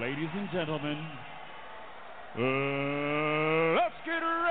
Ladies and gentlemen, uh, let's get ready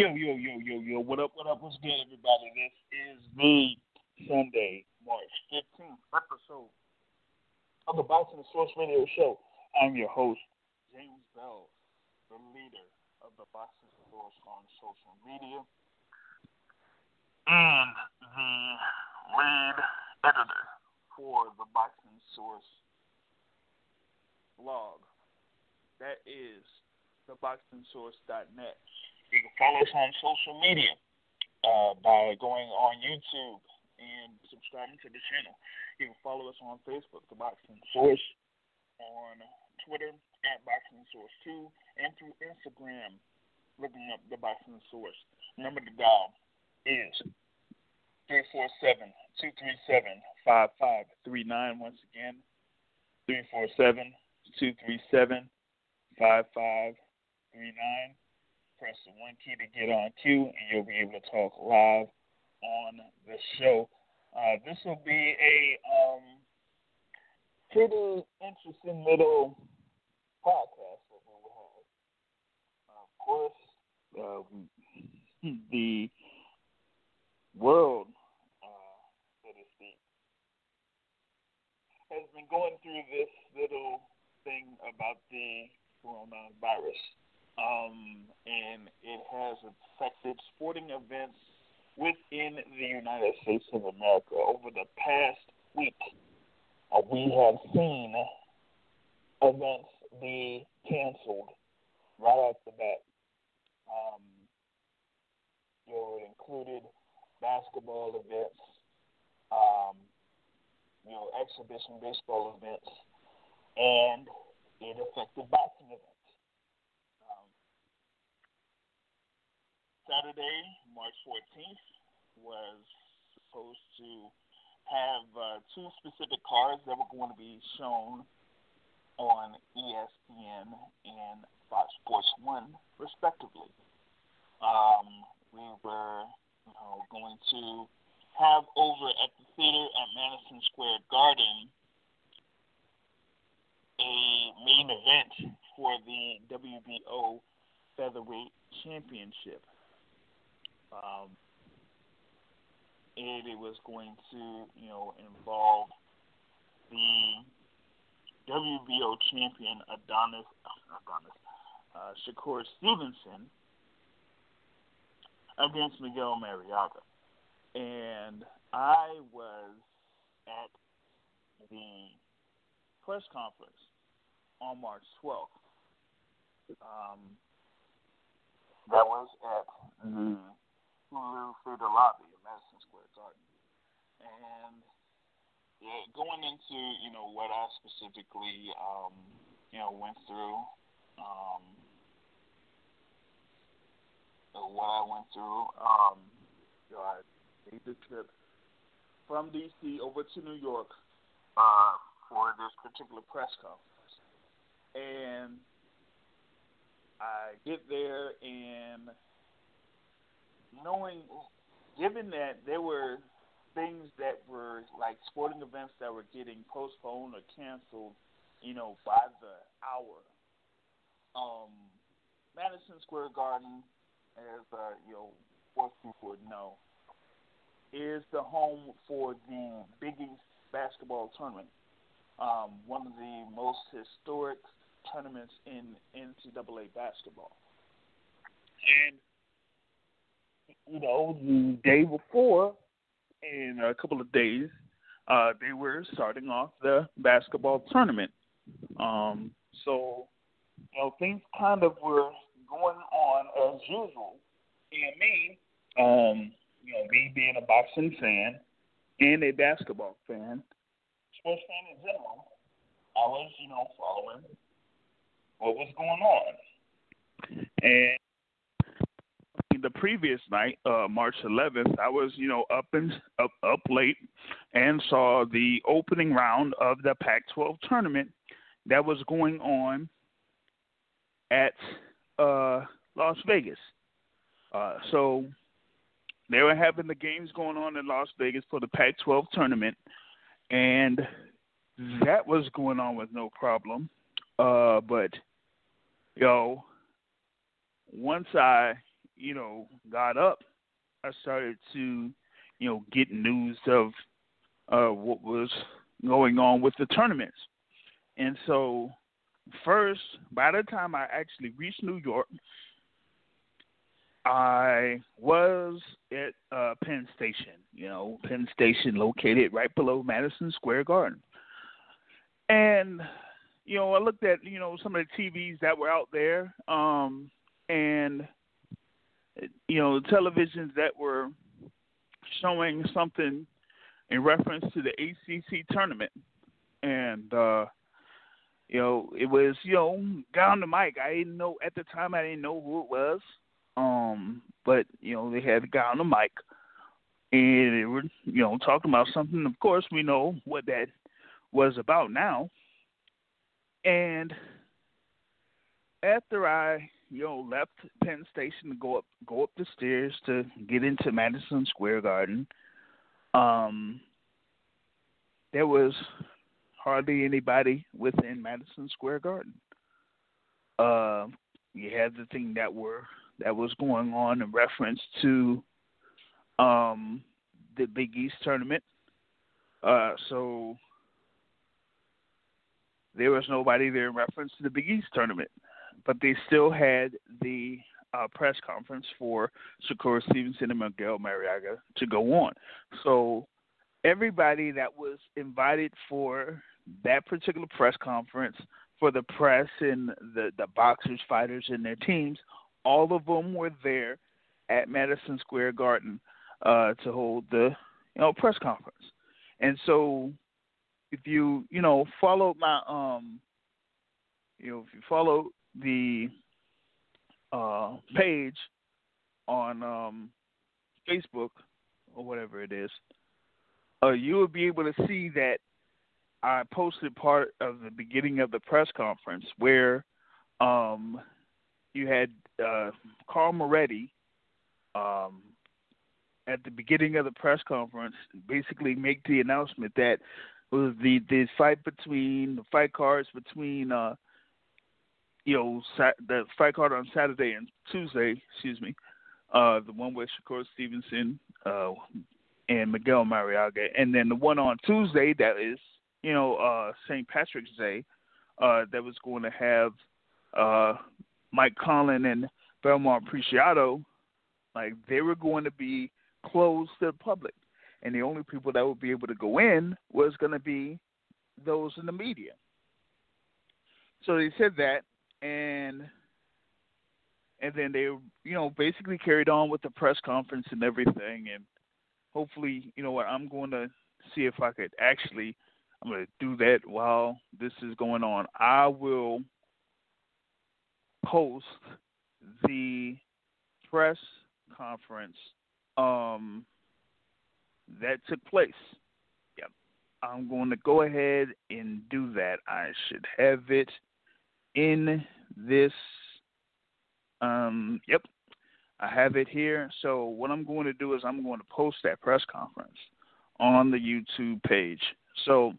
Yo, yo, yo, yo, yo. What up, what up? What's good, everybody? This is the Sunday, March 15th episode of the Boxing and Source Radio Show. I'm your host, James Bell, the leader of the Boxing and Source on social media and the lead editor for the Boxing Source blog. That is theboxingsource.net. You can follow us on social media uh, by going on YouTube and subscribing to the channel. You can follow us on Facebook, The Boxing Source, on Twitter at Boxing Source 2, and through Instagram, looking up The Boxing Source. Number to dial is 347 237 5539. Once again, 347 237 5539 press the one key to get on cue, and you'll be able to talk live on the show. Uh, this will be a um, pretty interesting little podcast that we will have. Uh, of course, uh, the world, uh, so to speak, has been going through this little thing about the coronavirus um, and it has affected sporting events within the United States of America. Over the past week, uh, we have seen events be canceled right off the bat. Um, you know, it included basketball events, um, you know, exhibition baseball events, and it affected boxing events. Saturday, March 14th, was supposed to have uh, two specific cards that were going to be shown on ESPN and Fox Sports One, respectively. Um, we were, you know, going to have over at the theater at Madison Square Garden a main event for the WBO Featherweight Championship. Um, and it was going to, you know, involve the WBO champion Adonis, Adonis, uh, Shakur Stevenson against Miguel Marriaga. And I was at the press conference on March 12th. Um, that was at the Hulu Theater Lobby at Madison Square Garden. And yeah, going into, you know, what I specifically, um, you know, went through, um, what I went through, um, you know, I made the trip from D.C. over to New York uh, for this particular press conference. And I get there and knowing, given that there were things that were like sporting events that were getting postponed or canceled, you know, by the hour. Um, Madison Square Garden, as uh, you know, most people would know, is the home for the Big East basketball tournament. Um, one of the most historic tournaments in NCAA basketball. And you know, the day before, in a couple of days, uh, they were starting off the basketball tournament. Um, so, you know, things kind of were going on as usual. And me, um, you know, me being a boxing fan and a basketball fan, sports fan in general, I was, you know, following what was going on. And the previous night, uh, March 11th, I was, you know, up and up up late and saw the opening round of the Pac-12 tournament that was going on at uh, Las Vegas. Uh, so they were having the games going on in Las Vegas for the Pac-12 tournament, and that was going on with no problem. Uh, but yo, once I, you know, got up, I started to, you know, get news of uh, what was going on with the tournaments. And so, first, by the time I actually reached New York, I was at uh, Penn Station. You know, Penn Station located right below Madison Square Garden. And you know, I looked at you know some of the TVs that were out there, um, and you know, the televisions that were showing something in reference to the ACC tournament, and uh, you know, it was you know, guy on the mic. I didn't know at the time. I didn't know who it was, um, but you know, they had a guy on the mic, and they were you know talking about something. Of course, we know what that was about now. And after I, you know, left Penn Station to go up go up the stairs to get into Madison Square Garden, um, there was hardly anybody within Madison Square Garden. Uh, you had the thing that were that was going on in reference to um, the Big East tournament. Uh, so there was nobody there in reference to the Big East tournament, but they still had the uh, press conference for Shakur Stevenson and Miguel Marriaga to go on. So everybody that was invited for that particular press conference for the press and the the boxers, fighters, and their teams, all of them were there at Madison Square Garden uh, to hold the you know press conference. And so if you you know follow my um you know if you follow the uh page on um Facebook or whatever it is, uh you will be able to see that I posted part of the beginning of the press conference where um you had uh Carl Moretti um at the beginning of the press conference basically make the announcement that was the the fight between the fight cards between uh you know the fight card on Saturday and Tuesday, excuse me, uh the one with Shakur Stevenson uh and Miguel Marriaga, and then the one on Tuesday that is you know uh St. Patrick's Day uh that was going to have uh Mike Conlan and Belmar Preciado, like they were going to be closed to the public and the only people that would be able to go in was going to be those in the media. So they said that, and and then they, you know, basically carried on with the press conference and everything, and hopefully, you know what, I'm going to see if I could actually, I'm going to do that while this is going on. I will post the press conference um, that took place. Yep. I'm going to go ahead and do that. I should have it in this. Um, yep. I have it here. So what I'm going to do is I'm going to post that press conference on the YouTube page. So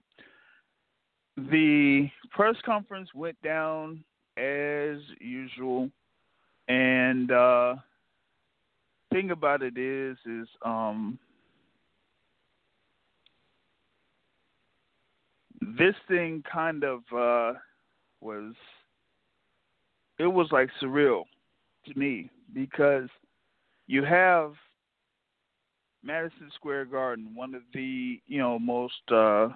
the press conference went down as usual, and uh, thing about it is, is um, this thing kind of uh, was it was like surreal to me because you have Madison Square Garden, one of the you know most uh,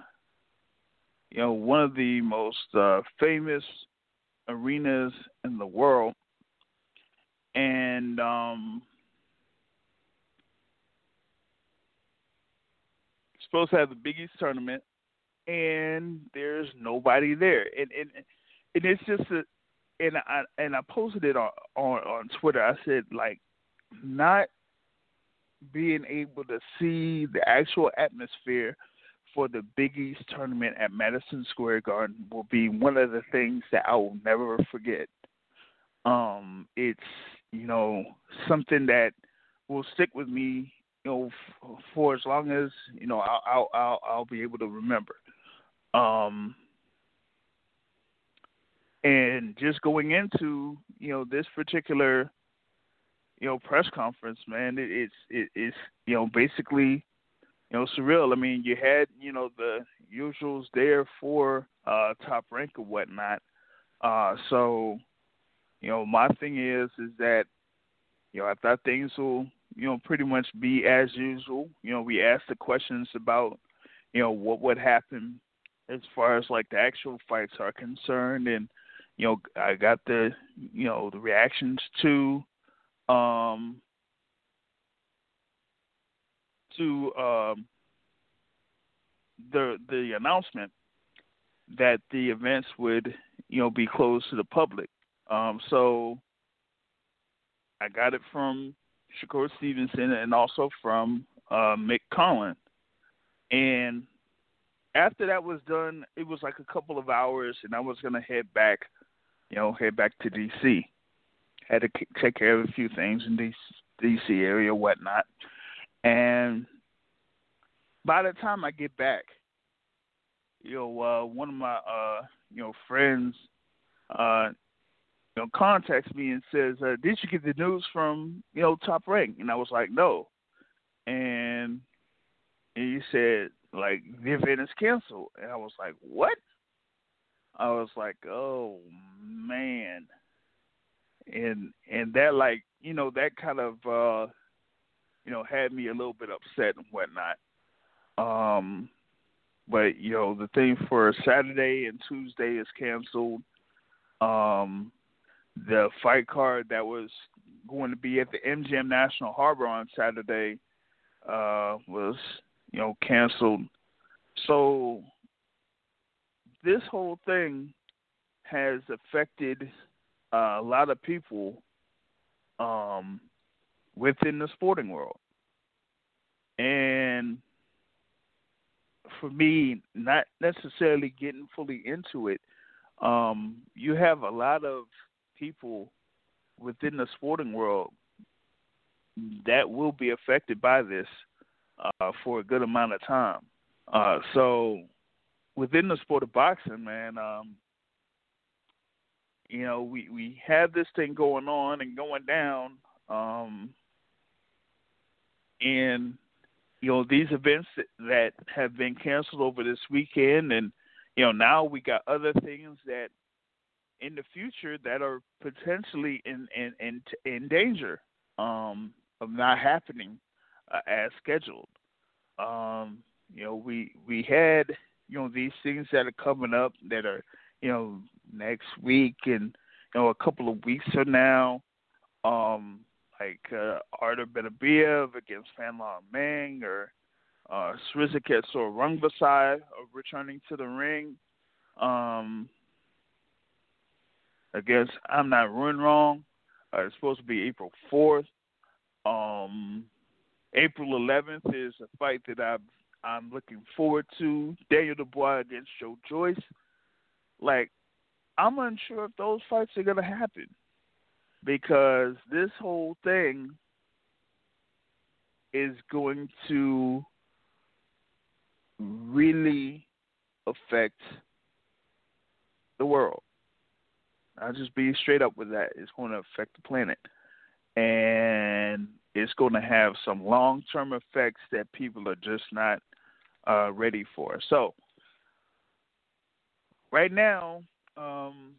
you know one of the most uh, famous arenas in the world, and um, supposed to have the Big East tournament, and there's nobody there, and and and it's just a, and I and I posted it on on on Twitter. I said like not being able to see the actual atmosphere for the Big East tournament at Madison Square Garden will be one of the things that I will never forget. Um, it's you know something that will stick with me, you know, f- for as long as you know I'll I'll I'll, I'll be able to remember. Um, and just going into you know this particular you know press conference, man, it, it's it, it's you know basically you know surreal. I mean, you had you know the usuals there for uh, top rank or whatnot. Uh, so you know my thing is is that you know I thought things will you know pretty much be as usual. You know we asked the questions about you know what would happen as far as like the actual fights are concerned and you know I got the you know the reactions to um, to um, the the announcement that the events would you know be closed to the public. Um, so I got it from Shakur Stevenson and also from uh, Mick Conlan. And after that was done, it was like a couple of hours, and I was gonna head back, you know, head back to DC had to take care of a few things in DC, DC area, whatnot. And by the time I get back, you know, uh, one of my uh, you know friends, uh, you know, contacts me and says, uh, "Did you get the news from you know Top Rank?" And I was like, "No." And he said, "Like the event is canceled," and I was like, "What?" I was like, "Oh man." and and that like you know that kind of uh you know had me a little bit upset and whatnot. Um but you know the thing for saturday and tuesday is canceled. Um the fight card that was going to be at the mgm national harbor on saturday uh was you know canceled. So this whole thing has affected uh, a lot of people um, within the sporting world. And for me, not necessarily getting fully into it, um, you have a lot of people within the sporting world that will be affected by this uh, for a good amount of time. Uh, so within the sport of boxing, man, um, you know, we we have this thing going on and going down, um, and you know these events that have been canceled over this weekend, and you know now we got other things that in the future that are potentially in in in, in danger um, of not happening uh, as scheduled. Um, you know, we we had you know these things that are coming up that are you know, next week and you know a couple of weeks from now. Um, like uh, Artur Beterbiev against Fanlong Meng or uh, Srisaket Rungvisai returning to the ring um, against Amnat Ruenroeng. Uh, it's supposed to be April 4th. Um, April 11th is a fight that i I'm looking forward to. Daniel Dubois against Joe Joyce. Like, I'm unsure if those fights are going to happen because this whole thing is going to really affect the world. I'll just be straight up with that. It's going to affect the planet. And it's going to have some long term effects that people are just not uh, ready for. So, right now, um,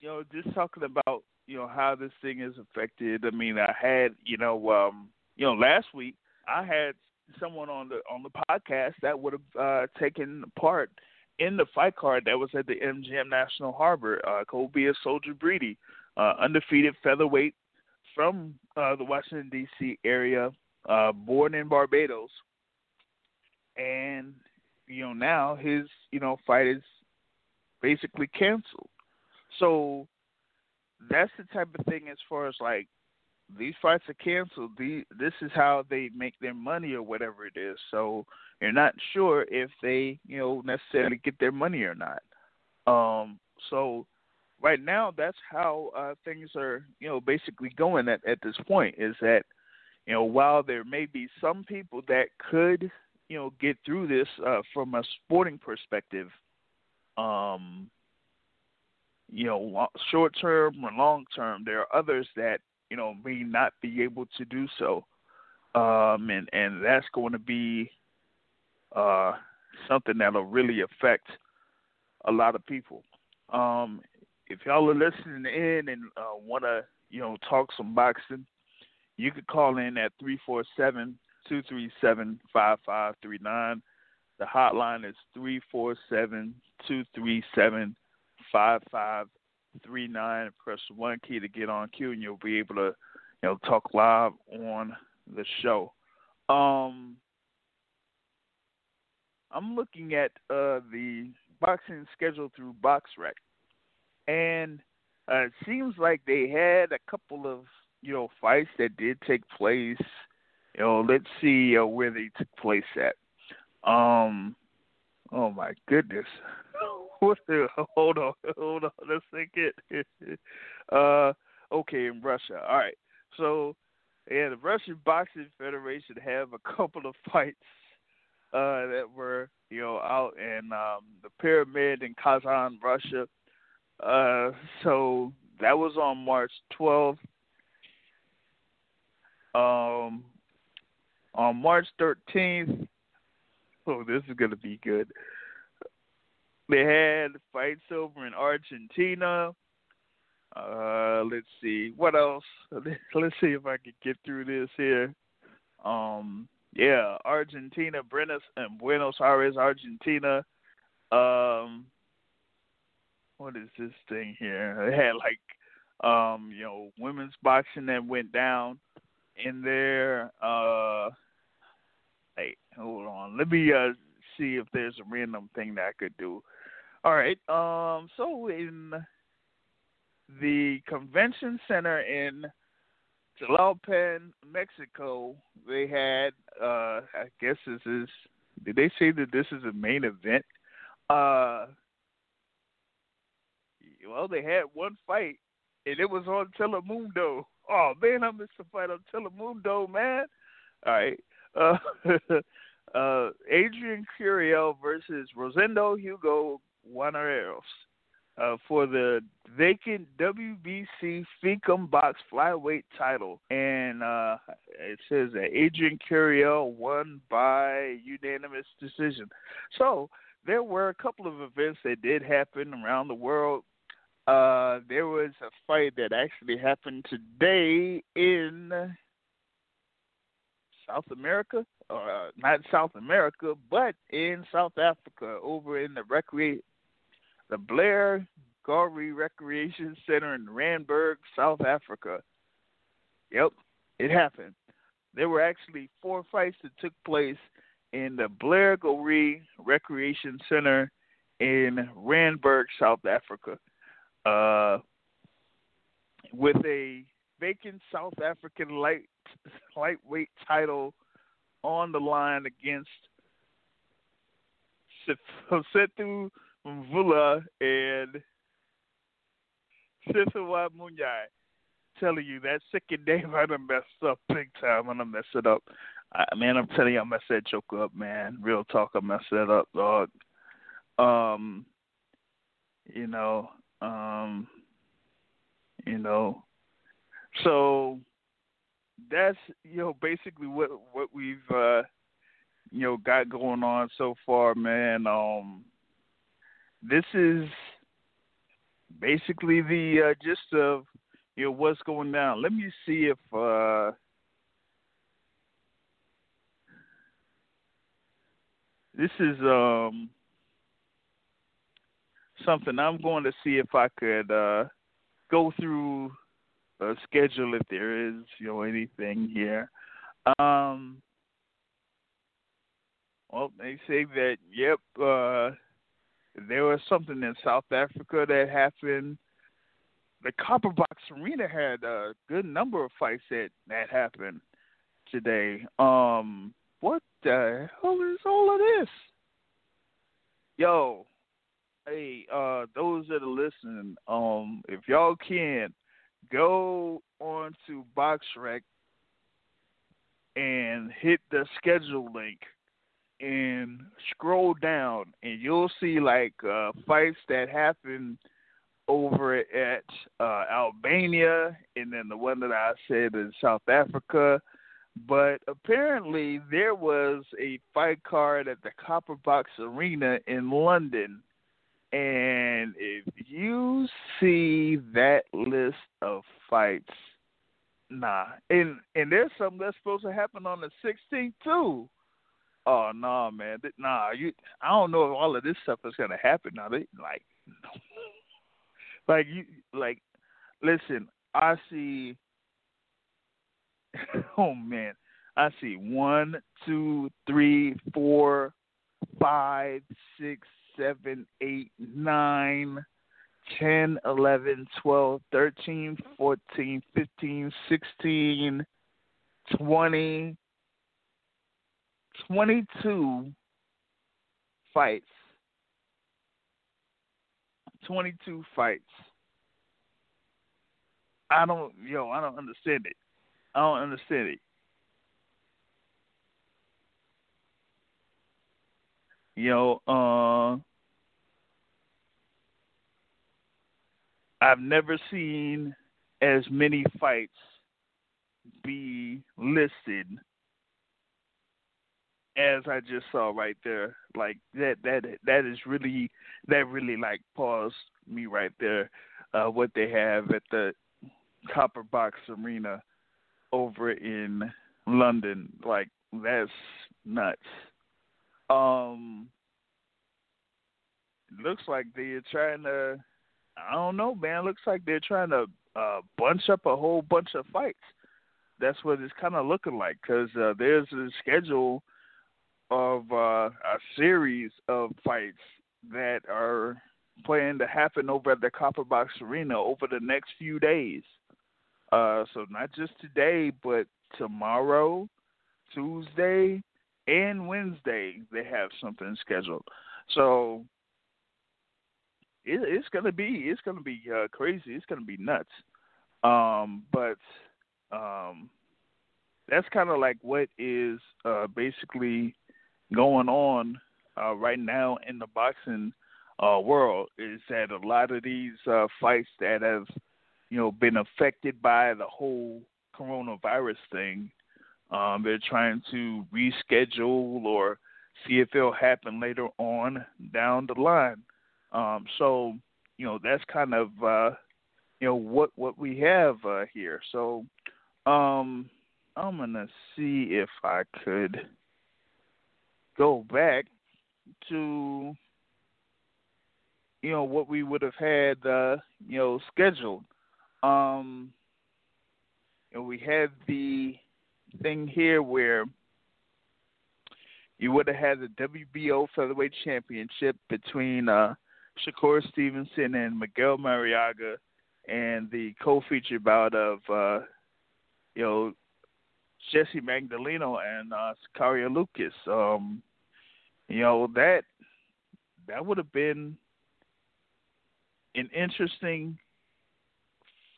you know, just talking about you know how this thing is affected. I mean, I had you know, um, you know, last week I had someone on the on the podcast that would have uh, taken part in the fight card that was at the MGM National Harbor. Uh, Cobia Soldier Breedy, uh, undefeated featherweight from uh, the Washington D.C. area, uh, born in Barbados, and you know now his you know fight is basically canceled. So that's the type of thing as far as like these fights are canceled. The, this is how they make their money or whatever it is. So you're not sure if they, you know, necessarily get their money or not. Um, so right now, that's how uh, things are, you know, basically going at at this point. Is that, you know, while there may be some people that could, you know, get through this uh, from a sporting perspective, um, you know, short term or long term, there are others that you know may not be able to do so, um, and and that's going to be uh, something that'll really affect a lot of people. Um, if y'all are listening in and uh, want to you know talk some boxing, you could call in at three four seven two three seven five five three nine. The hotline is three four seven two three seven five five three nine. Press one key to get on queue, and you'll be able to, you know, talk live on the show. Um, I'm looking at uh, the boxing schedule through BoxRec, and uh, it seems like they had a couple of you know fights that did take place. You know, let's see uh, where they took place at. Um, oh my goodness. what the, hold on, hold on a second. uh, okay, in Russia. All right. So, yeah, the Russian Boxing Federation have a couple of fights uh, that were, you know, out in um, the pyramid in Kazan, Russia. Uh, so that was on March 12th. Um, on March 13th, oh, this is going to be good. They had fights over in Argentina. Uh, let's see what else. Let's see if I can get through this here. Um, yeah, Argentina, Buenos and Buenos Aires, Argentina. Um, what is this thing here? They had like, um, you know, women's boxing that went down in there. Uh, hold on. Let me uh see if there's a random thing that I could do. All right. Um. So in the convention center in Tlalpan, Mexico, they had. Uh. I guess this is. Did they say that this is a main event? Uh. Well, they had one fight, and it was on Telemundo. Oh man, I missed the fight on Telemundo, man. All right. Uh, uh, Adrian Curiel versus Rosendo Hugo Guarneros uh, for the vacant WBC FECOMBOX Flyweight title. And uh, it says that Adrian Curiel won by unanimous decision. So there were a couple of events that did happen around the world. Uh, there was a fight that actually happened today in South America, uh, not South America, but in South Africa, over in the recre- the Blair Gowrie Recreation Center in Randburg, South Africa. Yep, it happened. There were actually four fights that took place in the Blair Gowrie Recreation Center in Randburg, South Africa, uh, with a vacant South African light lightweight title on the line against Sethu Mvula and Sisawa Munyai. Telling you that second name I done messed up big time. I done messed it up. I, man, I'm telling you, I messed that joke up, man. Real talk, I messed that up, dog. Um, you know, um, you know, so that's you know basically what what we've uh, you know got going on so far, man. Um, this is basically the uh, gist of you know what's going down. Let me see if uh, this is um something I'm going to see if I could uh go through a schedule if there is, you know, anything here. Um well, they say that yep, uh there was something in South Africa that happened. The Copper Box Arena had a good number of fights that that happened today. Um, what the hell is all of this? Yo, hey, uh, those that are listening, um, if y'all can go on to BoxRec and hit the schedule link and scroll down and you'll see like uh fights that happen over at uh Albania and then the one that I said in South Africa. But apparently there was a fight card at the Copper Box Arena in London. And if you see that list of fights, nah. And and there's something that's supposed to happen on the sixteenth too. Oh no, nah, man, nah. You, I don't know if all of this stuff is gonna happen. Now they like, like you, like, listen. I see. Oh man, I see one, two, three, four, five, six, seven, eight, nine, ten, eleven, twelve, thirteen, fourteen, fifteen, sixteen, twenty. 22 fights. 22 fights. I don't, yo, I don't understand it. I don't understand it. Yo, uh, I've never seen as many fights be listed as I just saw right there, like that that that is really that really like paused me right there. Uh, what they have at the Copper Box Arena over in London, like that's nuts. Um, looks like they're trying to. I don't know, man. Looks like they're trying to uh, bunch up a whole bunch of fights. That's what it's kind of looking like because uh, there's a schedule of uh, a series of fights that are planned to happen over at the Copper Box Arena over the next few days. Uh, so not just today, but tomorrow, Tuesday, and Wednesday they have something scheduled. So it, it's gonna be it's gonna be uh, crazy. It's gonna be nuts. Um, but um, that's kind of like what is uh, basically going on uh, right now in the boxing uh, world is that a lot of these uh, fights that have, you know, been affected by the whole coronavirus thing, um, they're trying to reschedule or see if it'll happen later on down the line. Um, so, you know, that's kind of, uh, you know, what what we have uh, here. So, um, I'm gonna see if I could go back to you know what we would have had uh, you know scheduled. Um, and we had the thing here where you would have had the WBO featherweight championship between uh, Shakur Stevenson and Miguel Marriaga, and the co-feature bout of uh, you know Jesse Magdaleno and uh, Lukas. Um, you know that that would have been an interesting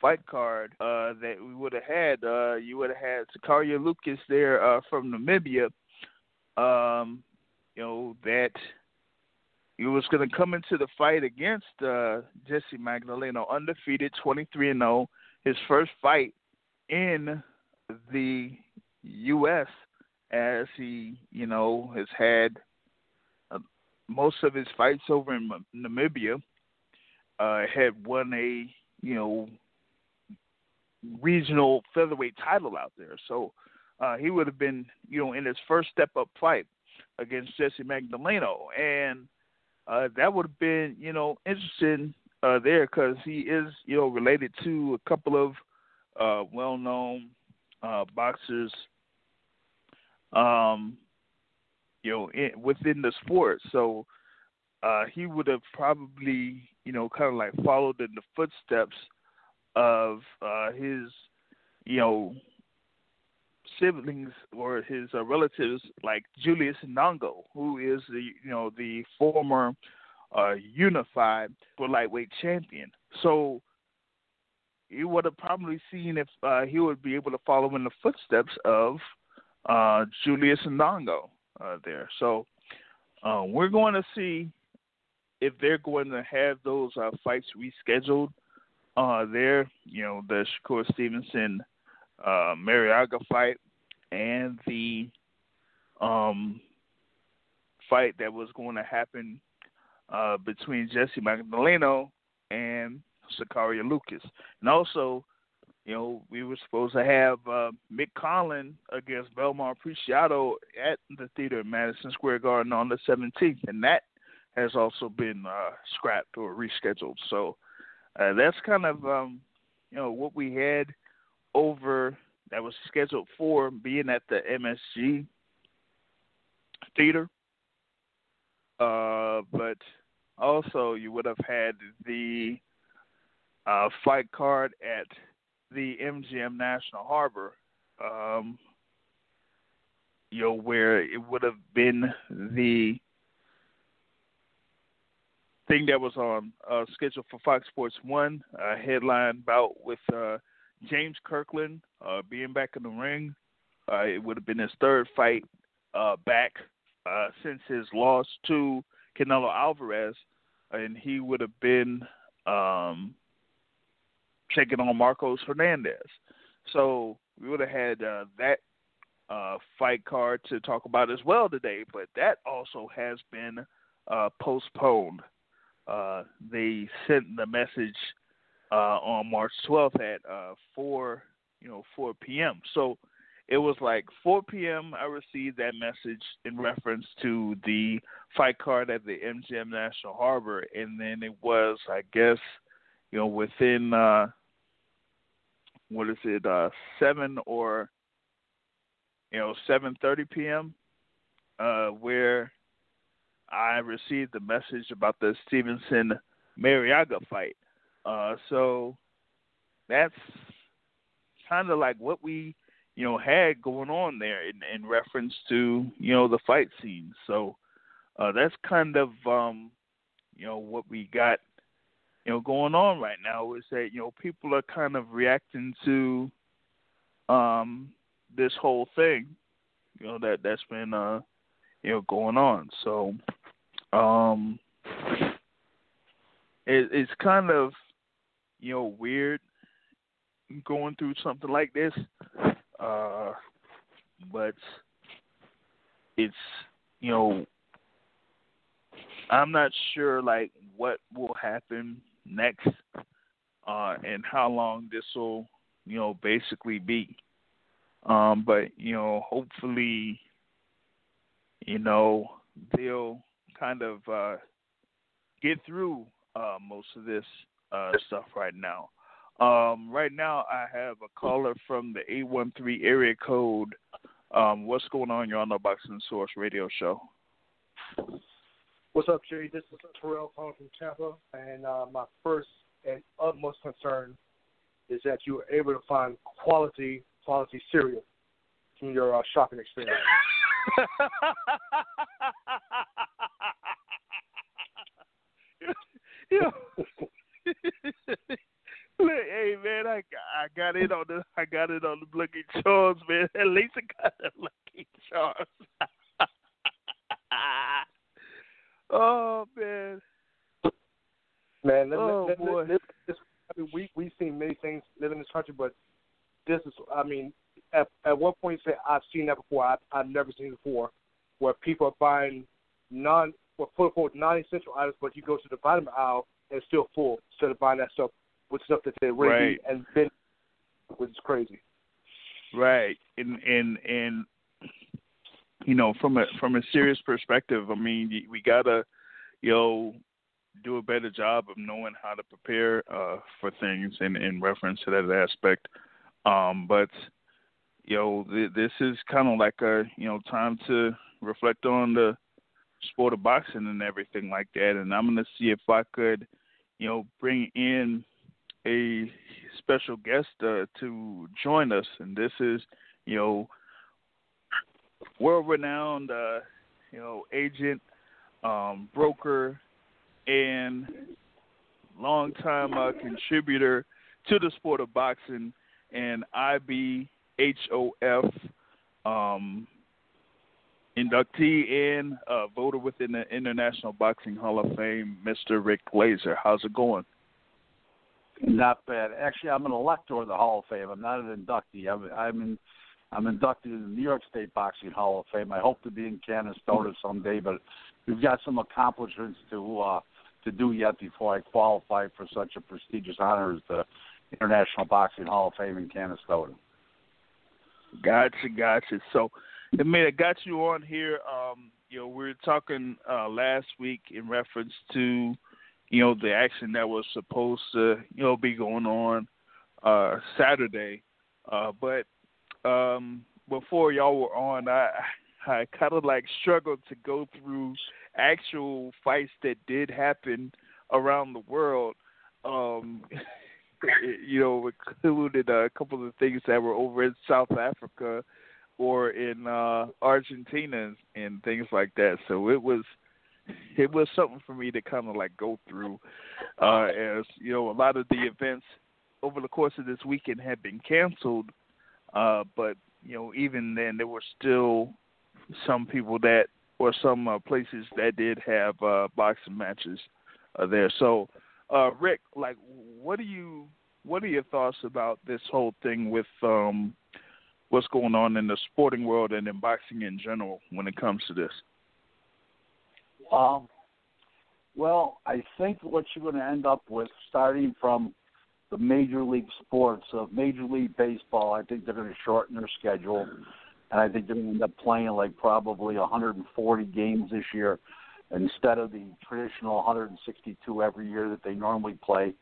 fight card uh, that we would have had. Uh, you would have had Sakaria Lukas there uh, from Namibia. Um, you know that he was going to come into the fight against uh, Jesse Magdaleno, undefeated, 23 and 0, his first fight in the U.S. as he, you know, has had most of his fights over in Namibia uh, had won a you know regional featherweight title out there. So uh, he would have been you know in his first step up fight. against Jesse Magdaleno, and uh, that would have been you know interesting uh, there because he is you know related to a couple of uh, well-known uh, boxers. Um, you know, in, within the sport, so uh, he would have probably, you know, kind of like followed in the footsteps of uh, his, you know, siblings or his uh, relatives, like Julius Indongo, who is the, you know, the former uh, unified lightweight champion. So you would have probably seen if uh, he would be able to follow in the footsteps of uh, Julius Indongo uh, there. So uh, we're going to see if they're going to have those uh, fights rescheduled uh, there. You know, the Shakur Stevenson uh, Marriaga fight and the um, fight that was going to happen uh, between Jesse Magdaleno and Sakaria Lukas. And also, you know, we were supposed to have uh, Mick Conlan against Belmar Preciado at the theater in Madison Square Garden on the 17th, and that has also been uh, scrapped or rescheduled. So uh, that's kind of um, you know what we had over that was scheduled for being at the MSG theater. Uh, but also you would have had the uh, fight card at the MGM National Harbor, um, you know, where it would have been the thing that was on uh, schedule for Fox Sports One, uh, headline bout with uh, James Kirkland uh, being back in the ring. Uh, it would have been his third fight uh, back uh, since his loss to Canelo Alvarez, and he would have been um, taking on Marcos Hernandez. So we would have had that fight card to talk about as well today, but that also has been postponed. Uh, they sent the message uh, on March 12th at uh, 4, you know, 4 p.m. So it was like 4 p.m. I received that message in reference to the fight card at the MGM National Harbor, and then it was, I guess, you know, within uh, what is it, uh, seven or you know, 7:30 p.m. Uh, where I received the message about the Stevenson Marriaga fight. Uh, so that's kind of like what we, you know, had going on there in, in reference to, you know, the fight scene. So uh, that's kind of, um, you know, what we got, you know, going on right now is that, you know, people are kind of reacting to um, this whole thing, you know, that that's been, uh, you know, going on. So, um, it, it's kind of you know weird going through something like this, uh, but it's you know I'm not sure like what will happen next uh, and how long this will you know basically be. Um, but you know, hopefully, you know, they'll kind of uh, get through uh, most of this uh, stuff right now. Um, right now, I have a caller from the 813 area code. Um, what's going on? You're on the Boxing Source radio show. What's up, Jay? This is Terrell calling from Tampa, and uh, my first and utmost concern is that you are able to find quality, quality cereal from your uh, shopping experience. Yo. Look, hey man, I got, I got it on the I got it on the Lucky Charms, man. At least I got the Lucky Charms. oh man. Man, let, Oh, let, boy. let, let, this, I mean, we we've seen many things living in this country, but this is, I mean, at at one point you say I've seen that before. I, I've never seen it before, where people are buying non, well, quote unquote, non-essential items, but you go to the vitamin aisle and it's still full instead of buying that stuff with stuff that they really Right. and then, which is crazy. Right, and and and you know, from a from a serious perspective, I mean, we gotta, you know, do a better job of knowing how to prepare uh, for things in in reference to that aspect. Um, but you know, th- this is kind of like a you know time to reflect on the sport of boxing and everything like that. And I'm gonna see if I could, you know, bring in a special guest uh, to join us. And this is, you know, world-renowned, uh, you know, agent, um, broker, and longtime uh, contributor to the sport of boxing and IBHOF um, inductee and uh, voter within the International Boxing Hall of Fame, Mr. Rick Glazer. How's it going? Not bad. Actually, I'm an elector of the Hall of Fame. I'm not an inductee. I'm I'm in, I'm inducted in the New York State Boxing Hall of Fame. I hope to be in Canastota someday, but we've got some accomplishments to uh, to do yet before I qualify for such a prestigious honor as the International Boxing Hall of Fame in Canastota. Gotcha, gotcha. So, I mean, I got you on here. Um, you know, we were talking uh, last week in reference to, you know, the action that was supposed to, you know, be going on uh, Saturday. Uh, but um, before y'all were on, I I kind of like struggled to go through actual fights that did happen around the world. Um, you know, included a couple of things that were over in South Africa or in uh Argentina and things like that. So it was it was something for me to kind of like go through uh as you know a lot of the events over the course of this weekend had been canceled uh but you know even then there were still some people that or some uh, places that did have uh boxing matches uh, there. So uh Rick, like what do you what are your thoughts about this whole thing with um what's going on in the sporting world and in boxing in general when it comes to this? Um, well, I think what you're going to end up with, starting from the major league sports of Major League Baseball, I think they're going to shorten their schedule, and I think they're going to end up playing like probably 140 games this year instead of the traditional 162 every year that they normally play.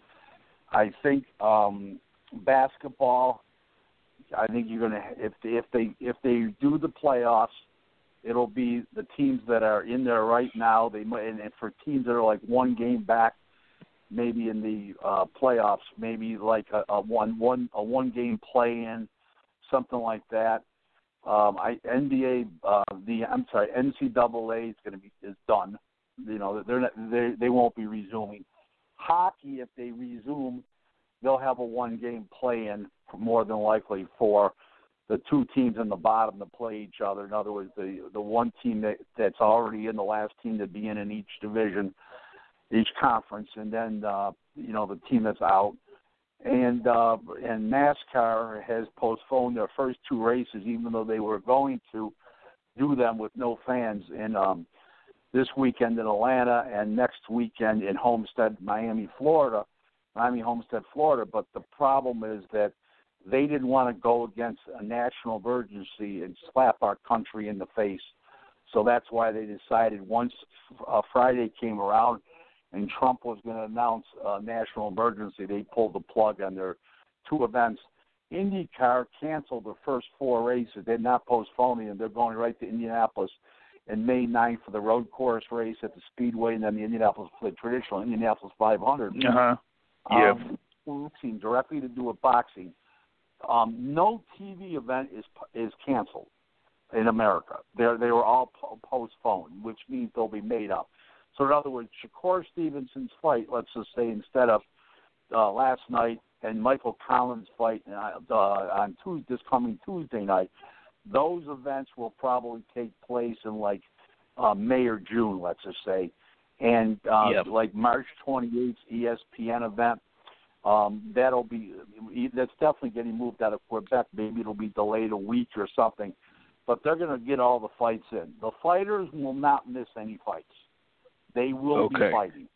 I think um, basketball. I think you're going to if they, if they if they do the playoffs, it'll be the teams that are in there right now. They might and for teams that are like one game back, maybe in the uh, playoffs, maybe like a, a one one a one game play in, something like that. Um, I NBA uh, the I'm sorry NCAA is going to be is done. You know they're not, they they won't be resuming. Hockey, if they resume, they'll have a one game play in more than likely for the two teams in the bottom to play each other. In other words, the the one team that that's already in the last team to be in in each division, each conference, and then uh, you know the team that's out. And uh, and NASCAR has postponed their first two races, even though they were going to do them with no fans in um, this weekend in Atlanta and next weekend in Homestead, Miami, Florida, Miami, Homestead, Florida. But the problem is that they didn't want to go against a national emergency and slap our country in the face. So that's why they decided once uh, Friday came around and Trump was going to announce a national emergency, they pulled the plug on their two events. IndyCar canceled the first four races. They're not postponing them. They're going right to Indianapolis in May 9th for the road course race at the Speedway, and then the Indianapolis, the traditional Indianapolis 500. Uh huh. Yeah. Um, boxing directly to do with boxing. Um, no TV event is is canceled in America. They they were all po- postponed, which means they'll be made up. So in other words, Shakur Stevenson's fight, let's just say instead of uh, last night, and Michael Collins' fight uh, uh, on Tuesday, this coming Tuesday night, those events will probably take place in like uh, May or June, let's just say, and uh, Yep. like March 28th ESPN event. Um, that'll be that's definitely getting moved out of Quebec. Maybe it'll be delayed a week or something, but they're going to get all the fights in. The fighters will not miss any fights. They will Okay. be fighting.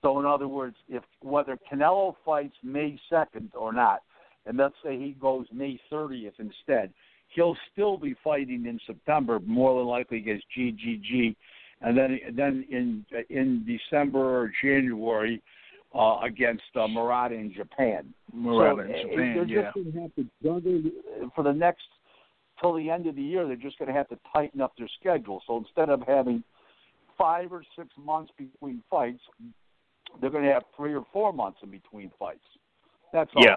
So in other words, if whether Canelo fights May second or not, and let's say he goes May thirtieth instead, he'll still be fighting in September, more than likely against GGG, and then then in in December or January uh, against uh, Murata in Japan. Murata so, in uh, Japan, they're yeah. just going to have to juggle for the next till the end of the year. They're just going to have to tighten up their schedule. So instead of having five or six months between fights, they're going to have three or four months in between fights. That's all. Yeah.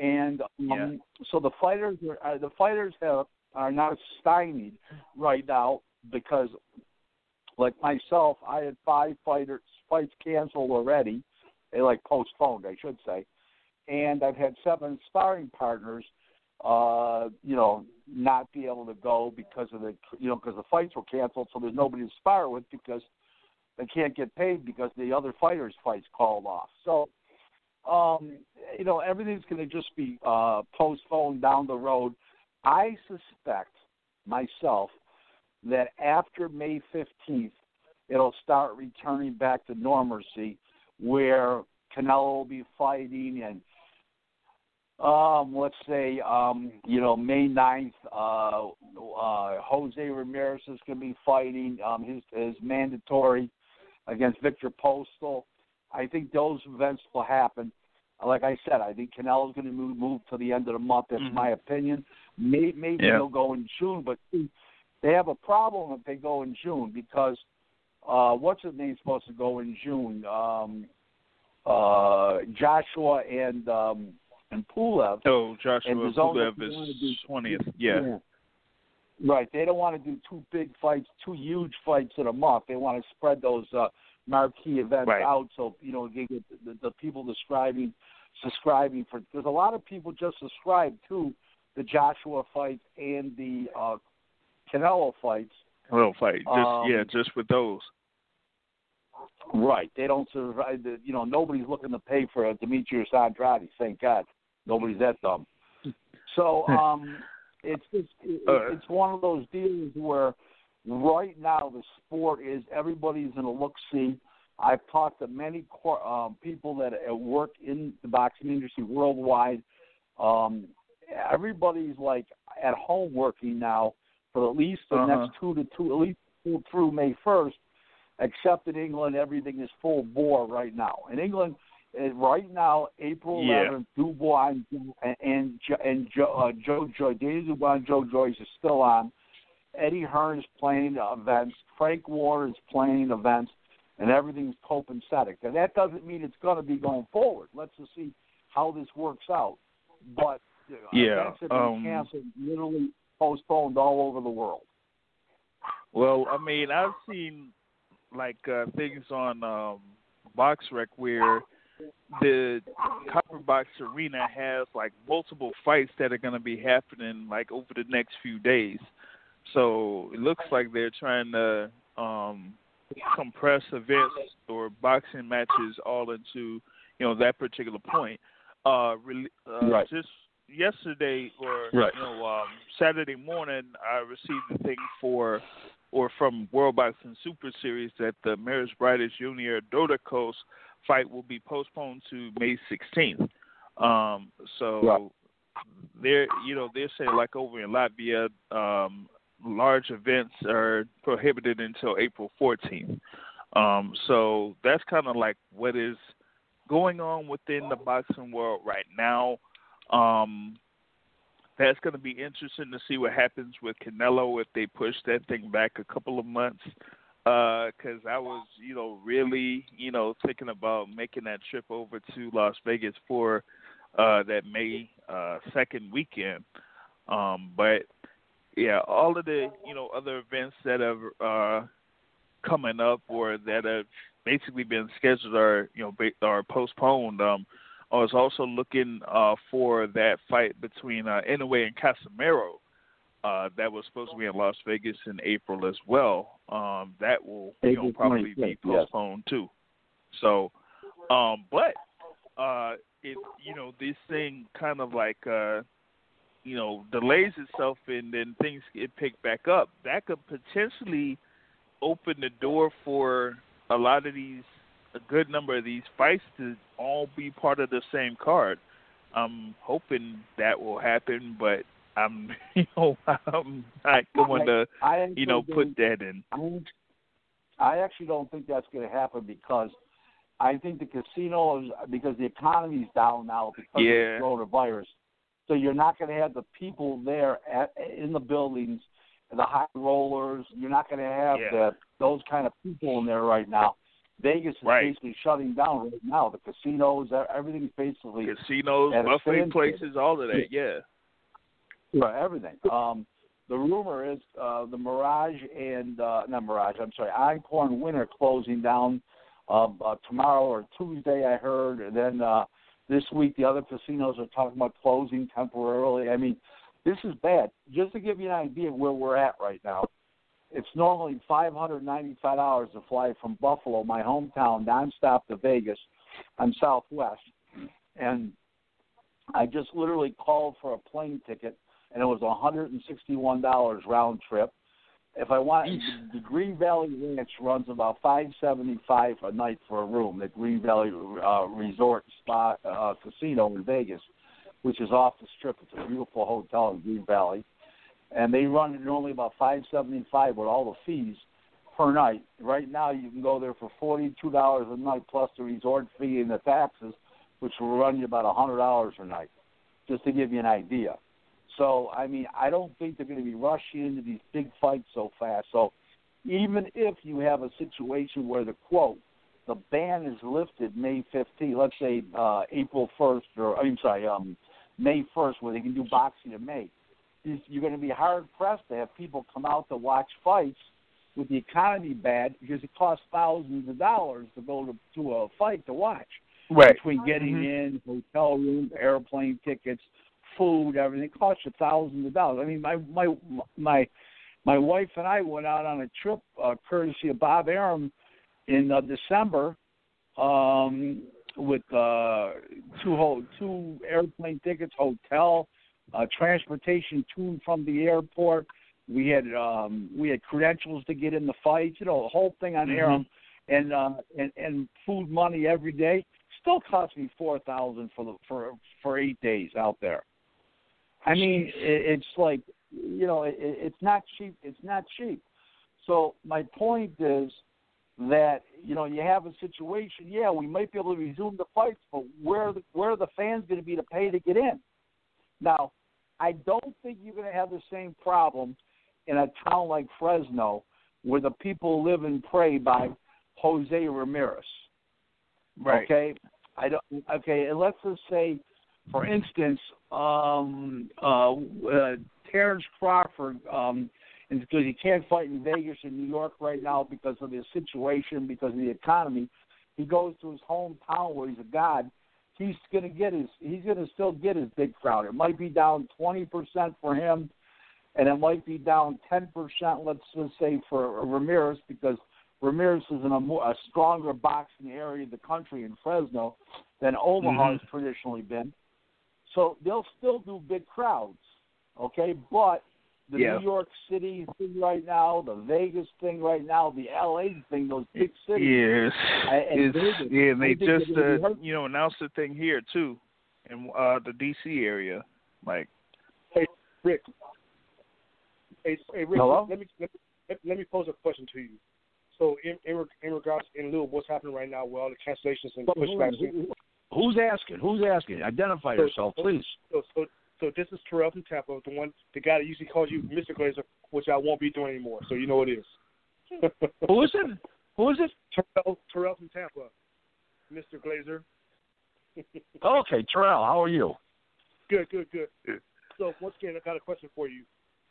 And um, Yeah. so the fighters are uh, the fighters have are not stymied right now because, like myself, I had five fighters fights canceled already. They like postponed, I should say, and I've had seven sparring partners, uh, you know, not be able to go because of the you know because the fights were canceled. So there's nobody to spar with because they can't get paid because the other fighters' fights called off. So um, you know, everything's going to just be uh, postponed down the road. I suspect myself that after May 15th, it'll start returning back to normalcy where Canelo will be fighting and um, let's say, um, you know, May 9th, uh, uh, Jose Ramirez is going to be fighting um, his, his mandatory against Viktor Postol. I think those events will happen. Like I said, I think Canelo is going to move move to the end of the month. That's Mhm. my opinion. Maybe, maybe Yeah. they'll go in June, but they have a problem if they go in June because uh, what's his name supposed to go in June? Um, uh, Joshua and um, and Pulev. Oh, Joshua And the zone that Pulev is twentieth. Yeah. Right. They don't want to do two big fights, two huge fights in a month. They want to spread those uh, marquee events Right. out so you know you get the, the people describing subscribing for because a lot of people just subscribe to the Joshua fights and the uh, Canelo fights. Little fight. Just Um, yeah, just with those. Right. They don't survive. The, you know, nobody's looking to pay for a Demetrius Andrade. Thank God, nobody's that dumb. So um, it's just it, Uh, it's one of those deals where right now the sport is everybody's in a look see. I've talked to many cor- um, people that uh, work in the boxing industry worldwide. Um, everybody's like at home working now for at least the Uh-huh. next two to two, at least through- through May first. Except in England, everything is full bore right now. In England, uh, right now, April Yeah. 11th, Dubois and and and, Joe, uh, Joe Joy, Danny Dubois and Joe Joyce is still on. Eddie Hearn is playing events. Frank Warren is playing events, and everything's copacetic. And that doesn't mean it's going to be going forward. Let's just see how this works out. But uh, Yeah, events have been um, canceled, literally postponed all over the world. Well, I mean, I've seen like uh, things on um, BoxRec where the Copper Box Arena has like multiple fights that are going to be happening like over the next few days. So it looks like they're trying to um, compress events or boxing matches all into you know that particular point. Uh, re- uh, Right. Just yesterday or Right. you know um, Saturday morning, I received the thing for or from World Boxing Super Series that the Mairis Briedis Yuniel Dorticos fight will be postponed to May 16th. Um, so Right. they're you know they're saying like over in Latvia, um, large events are prohibited until April 14th. Um, so that's kind of like what is going on within the boxing world right now. Um, that's going to be interesting to see what happens with Canelo if they push that thing back a couple of months. Because I was, you know, really, you know, thinking about making that trip over to Las Vegas for uh, that May uh, second weekend. Um, but yeah, all of the, you know, other events that have uh, coming up or that have basically been scheduled are, you know, are postponed. Um, I was also looking uh, for that fight between uh, Inoue and Casimero. Uh, that was supposed to be in Las Vegas in April as well. Um, that will you know probably be postponed too. So, um, but uh, if you know this thing kind of like uh, you know delays itself and then things get picked back up, that could potentially open the door for a lot of these a good number of these fights to all be part of the same card. I'm hoping that will happen, but I'm you know I'm not going to I you know put that in. I, I actually don't think that's going to happen because I think the casinos because the economy's down now because Yeah. of the coronavirus. So you're not going to have the people there at, in the buildings, the high rollers. You're not going to have Yeah. the those kind of people in there right now. Vegas is Right. basically shutting down right now. The casinos, everything's basically Casinos, buffet places, all of that. Yeah. Right, everything. Um, the rumor is uh, the Mirage and uh, not Mirage. I'm sorry, Encore and Winter closing down um, uh, tomorrow or Tuesday. I heard. And then uh, this week, the other casinos are talking about closing temporarily. I mean, this is bad. Just to give you an idea of where we're at right now, it's normally five hundred ninety-five dollars to fly from Buffalo, my hometown, nonstop to Vegas on Southwest, and I just literally called for a plane ticket and it was $161 round trip. If I want, the Green Valley Ranch runs about 575 a night for a room. The Green Valley uh, Resort Spa uh, Casino in Vegas, which is off the strip. It's a beautiful hotel in Green Valley, and they run it normally about 575 with all the fees per night. Right now, you can go there for $42 a night plus the resort fee and the taxes, which will run you about a $100 a night. Just to give you an idea. So, I mean, I don't think they're going to be rushing into these big fights so fast. So, even if you have a situation where the quote, the ban is lifted May 15th, let's say uh, April 1st, or I'm sorry, um, May 1st, where they can do boxing in May, you're going to be hard pressed to have people come out to watch fights with the economy bad because it costs thousands of dollars to go to, to a fight to watch Right. between getting in, hotel rooms, airplane tickets, food, everything. It costs you thousands of dollars. I mean, my my my my wife and I went out on a trip uh, courtesy of Bob Arum in uh, December um, with uh, two ho- two airplane tickets, hotel, uh, transportation to and from the airport. We had um, we had credentials to get in the fights, you know, the whole thing on Mhm. Arum, and uh, and and food money every day. Still cost me four thousand for the for for eight days out there. I mean, it, it's like you know, it, it's not cheap. It's not cheap. So my point is that you know you have a situation. Yeah, we might be able to resume the fights, but where are the, where are the fans going to be to pay to get in? Now, I don't think you're going to have the same problem in a town like Fresno, where the people live and pray by Jose Ramirez. Right. Okay. I don't. Okay, and let's just say, for instance, um, uh, uh, Terrence Crawford, um, and because he can't fight in Vegas or New York right now because of the situation, because of the economy, he goes to his hometown where he's a god. He's going to get his. He's going to still get his big crowd. It might be down twenty percent for him, and it might be down ten percent. Let's just say for Ramirez because Ramirez is in a, more, a stronger boxing area of the country in Fresno than Omaha mm-hmm. has traditionally been. So they'll still do big crowds, okay? But the Yeah. New York City thing right now, the Vegas thing right now, the LA thing, those big cities. Yes. I- and It's, Vegas, yeah, and they they're just uh, you know announced the thing here too, in uh the DC area. Like hey Rick. Hey, hey Rick, Hello? let me let me, let, let me pose a question to you. So, in in, in regards in lieu of what's happening right now with all the cancellations and But who- pushbacks, who- Who's asking? Who's asking? Identify So- yourself, please. so so so this is Terrell from Tampa, the one the guy that usually calls you Mr. Glazer, which I won't be doing anymore. So you know what it is. Who is it? Who is it? Terrell, Terrell from Tampa, Mr. Glazer. Okay, Terrell. How are you? Good, good, good. Good. So once again, I got a question for you.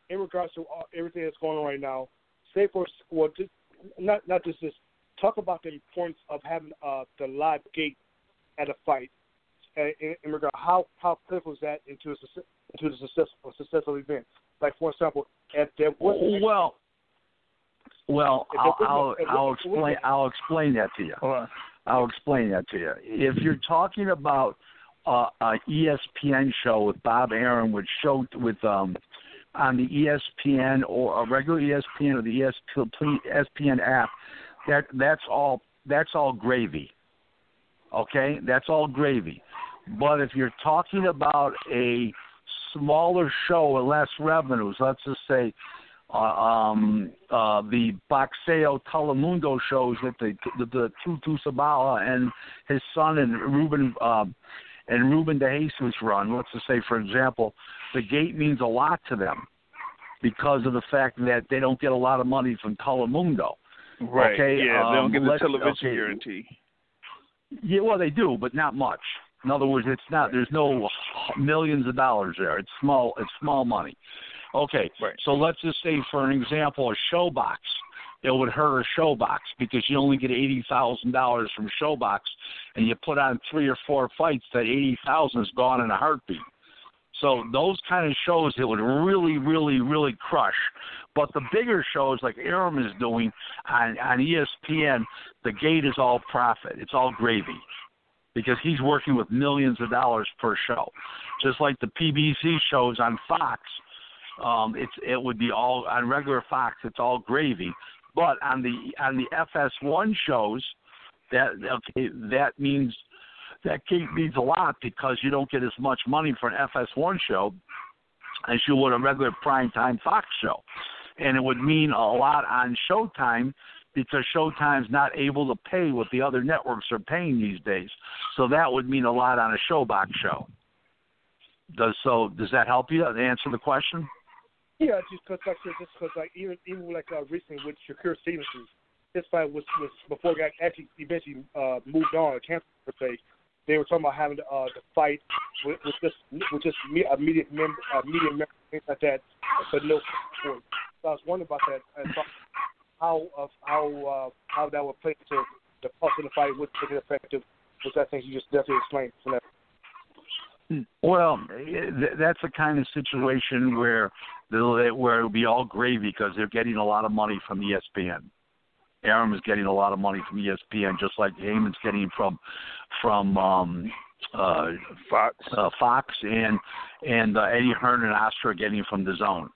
In regards to all, everything that's going on right now, say for well, just not not just this. Talk about the importance of having uh, the live gate at a fight. In, in regard, how how critical is that into a into the successful successful event? Like for example, if there was Well, well, I'll I'll, I'll explain. I'll explain that to you. I'll explain that to you. If you're talking about uh, a ESPN show with Bob Arum, which showed with um on the ESPN or a regular ESPN or the ESPN app, that that's all that's all gravy. Okay, that's all gravy. But if you're talking about a smaller show with less revenues, let's just say uh, um, uh, the Boxeo Telemundo shows that the the, the Tuto Zabala and his son and Ruben um, and Ruben De Jesus run. Let's just say, for example, the gate means a lot to them because of the fact that they don't get a lot of money from Telemundo. Right. Okay, yeah, they don't um, get the television okay. guarantee. Yeah, well, they do, but not much. In other words, it's not. There's no millions of dollars there. It's small. It's small money. Okay. Right. So let's just say, for an example, a ShoBox. It would hurt a ShoBox because you only get eighty thousand dollars from ShoBox, and you put on three or four fights. That eighty thousand is gone in a heartbeat. So those kind of shows it would really, really, really crush. But the bigger shows like Arum is doing on on ESPN, the gate is all profit. It's all gravy because he's working with millions of dollars per show. Just like the PBC shows on Fox, um, it's it would be all on regular Fox. It's all gravy. But on the on the FS1 shows, that okay, that means that gate means a lot because you don't get as much money for an FS1 show as you would a regular primetime Fox show. And it would mean a lot on Showtime because Showtime's not able to pay what the other networks are paying these days. So that would mean a lot on a ShoBox show. Does so? Does that help you answer the question? Yeah, just because like just because like even even like uh, recently with Shakur Stevenson, this fight was was before got actually eventually uh, moved on canceled per se. They were talking about having uh, the fight with, with just with just me, a media member, media member, things like that, but no support. So I was wondering about that and how of how uh, how that would play into the cost of the fight, would make it effective, which I think you just definitely explained. So that, Well, that's the kind of situation where where it'll be all gravy because they're getting a lot of money from ESPN. Arum is getting a lot of money from ESPN, just like Haymon's getting from from um, uh, Fox. uh, Fox and and uh, Eddie Hearn and Oscar are getting from the DAZN.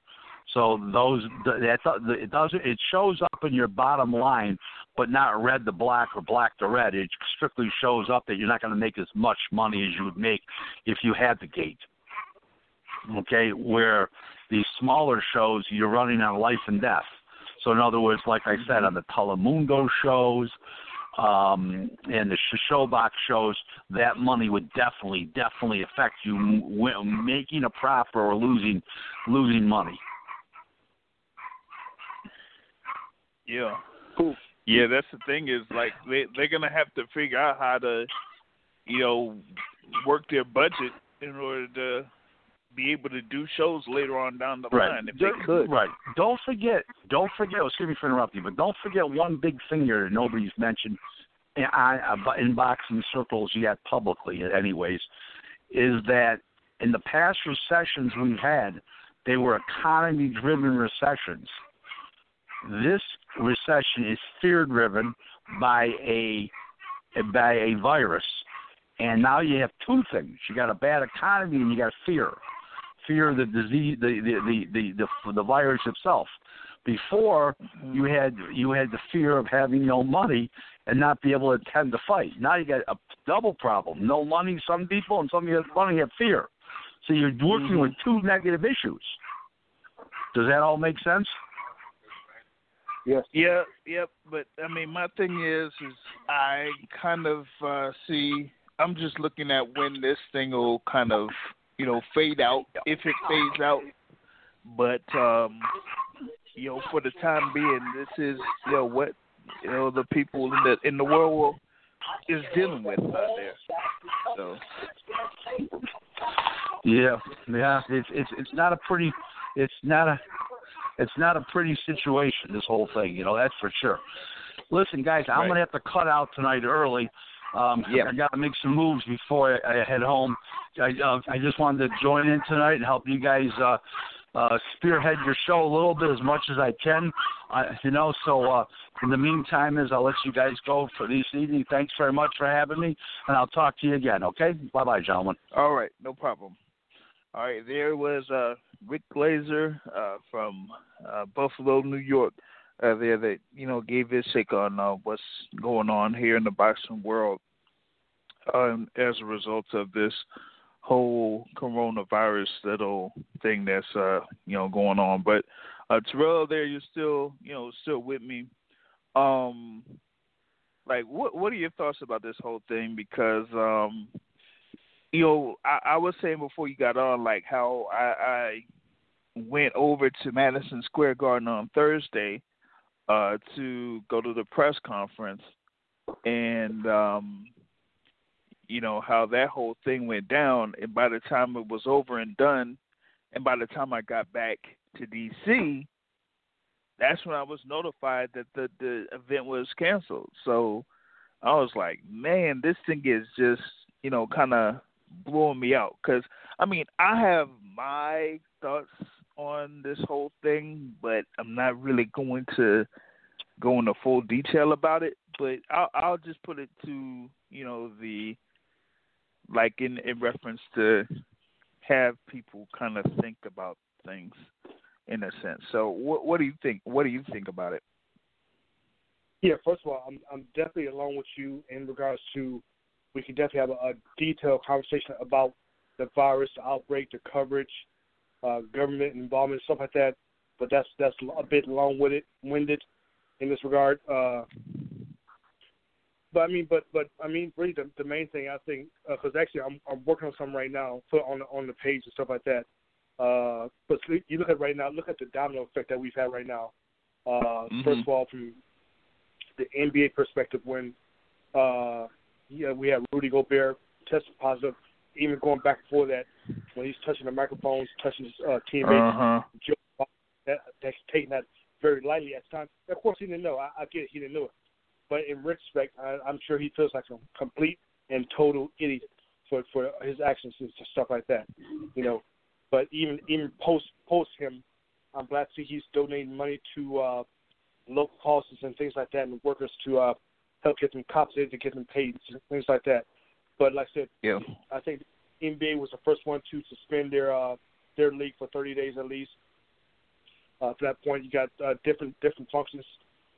So those that it doesn't it shows up in your bottom line, but not red to black or black to red. It strictly shows up that you're not going to make as much money as you would make if you had the gate. Okay, where these smaller shows you're running on life and death. So in other words, like I said, on the Telemundo shows, um, and the sh- ShoBox shows, that money would definitely, definitely affect you m- w- making a profit or losing, losing money. Yeah. Cool. Yeah, that's the thing is like they they're gonna have to figure out how to, you know, work their budget in order to be able to do shows later on down the line if they could. Right. Don't forget. Don't forget. Oh, excuse me for interrupting, but don't forget one big thing here that nobody's mentioned in, uh, in boxing circles yet publicly, anyways, is that in the past recessions we've had, they were economy-driven recessions. This recession is fear-driven by a by a virus, and now you have two things: you got a bad economy and you got fear fear of the disease, the the the the the, the virus itself. Before you had you had the fear of having no money and not be able to attend the fight. Now you got a double problem: no money. Some people and some of you have money have fear. So you're working with two negative issues. Does that all make sense? yes. Yeah, yep. But I mean, my thing is, is I kind of uh see. I'm just looking at when this thing will kind of, you know, fade out if it fades out. But um, you know, for the time being, this is you know what you know the people in the in the world is dealing with out there. So Yeah, yeah. It's it's it's not a pretty it's not a it's not a pretty situation. This whole thing, you know, that's for sure. Listen, guys, I'm Right. gonna have to cut out tonight early. Um, Yep. I got to make some moves before I, I head home. I uh, I just wanted to join in tonight and help you guys uh, uh, spearhead your show a little bit as much as I can. Uh, you know, so uh, in the meantime, as I'll let you guys go for this evening. Thanks very much for having me, and I'll talk to you again. Okay? Bye, bye, gentlemen. All right, no problem. All right, there was uh, Rick Glazer uh, from uh, Buffalo, New York. Uh, there that you know gave his take on uh, what's going on here in the boxing world um, as a result of this whole coronavirus little thing that's uh you know going on. But uh Terrell there you're still you know still with me. Um like what what are your thoughts about this whole thing? Because um you know, I, I was saying before you got on like how I, I went over to Madison Square Garden on Thursday uh to go to the press conference and um you know how that whole thing went down. And by the time it was over and done and by the time I got back to DC that's when I was notified that the the event was canceled. So I was like man this thing is just you know kind of blowing me out. Cuz I mean I have my thoughts on this whole thing but I'm not really going to go into full detail about it but I'll I'll just put it to you know the like in in reference to have people kind of think about things in a sense. So what what do you think? What do you think about it? Yeah, first of all, I'm I'm definitely along with you in regards to we can definitely have a, a detailed conversation about the virus, the outbreak, the coverage, uh, government involvement, stuff like that. But that's that's a bit long winded winded in this regard. Uh, but I mean, but but I mean, really, the, the main thing I think, because uh, actually, I'm I'm working on something right now, put on the, on the page and stuff like that. Uh, but you look at right now, look at the domino effect that we've had right now. Uh, Mhm. First of all, from the NBA perspective, when uh, yeah, we had Rudy Gobert tested positive, even going back before that, when he's touching the microphones, touching his uh, teammates, Uh huh. Joe that, that's taking that very lightly at times. Of course, he didn't know. I, I get it. He didn't know it. But in retrospect, I, I'm sure he feels like a complete and total idiot for for his actions and stuff like that. You know. But even even post post him, I'm glad to see he's donating money to uh, local causes and things like that, and workers to uh, help get them compensated, to get them paid, things like that. But like I said, Yeah. I think NBA was the first one to suspend their uh, their league for 30 days at least. Uh, to that point, you got uh, different different functions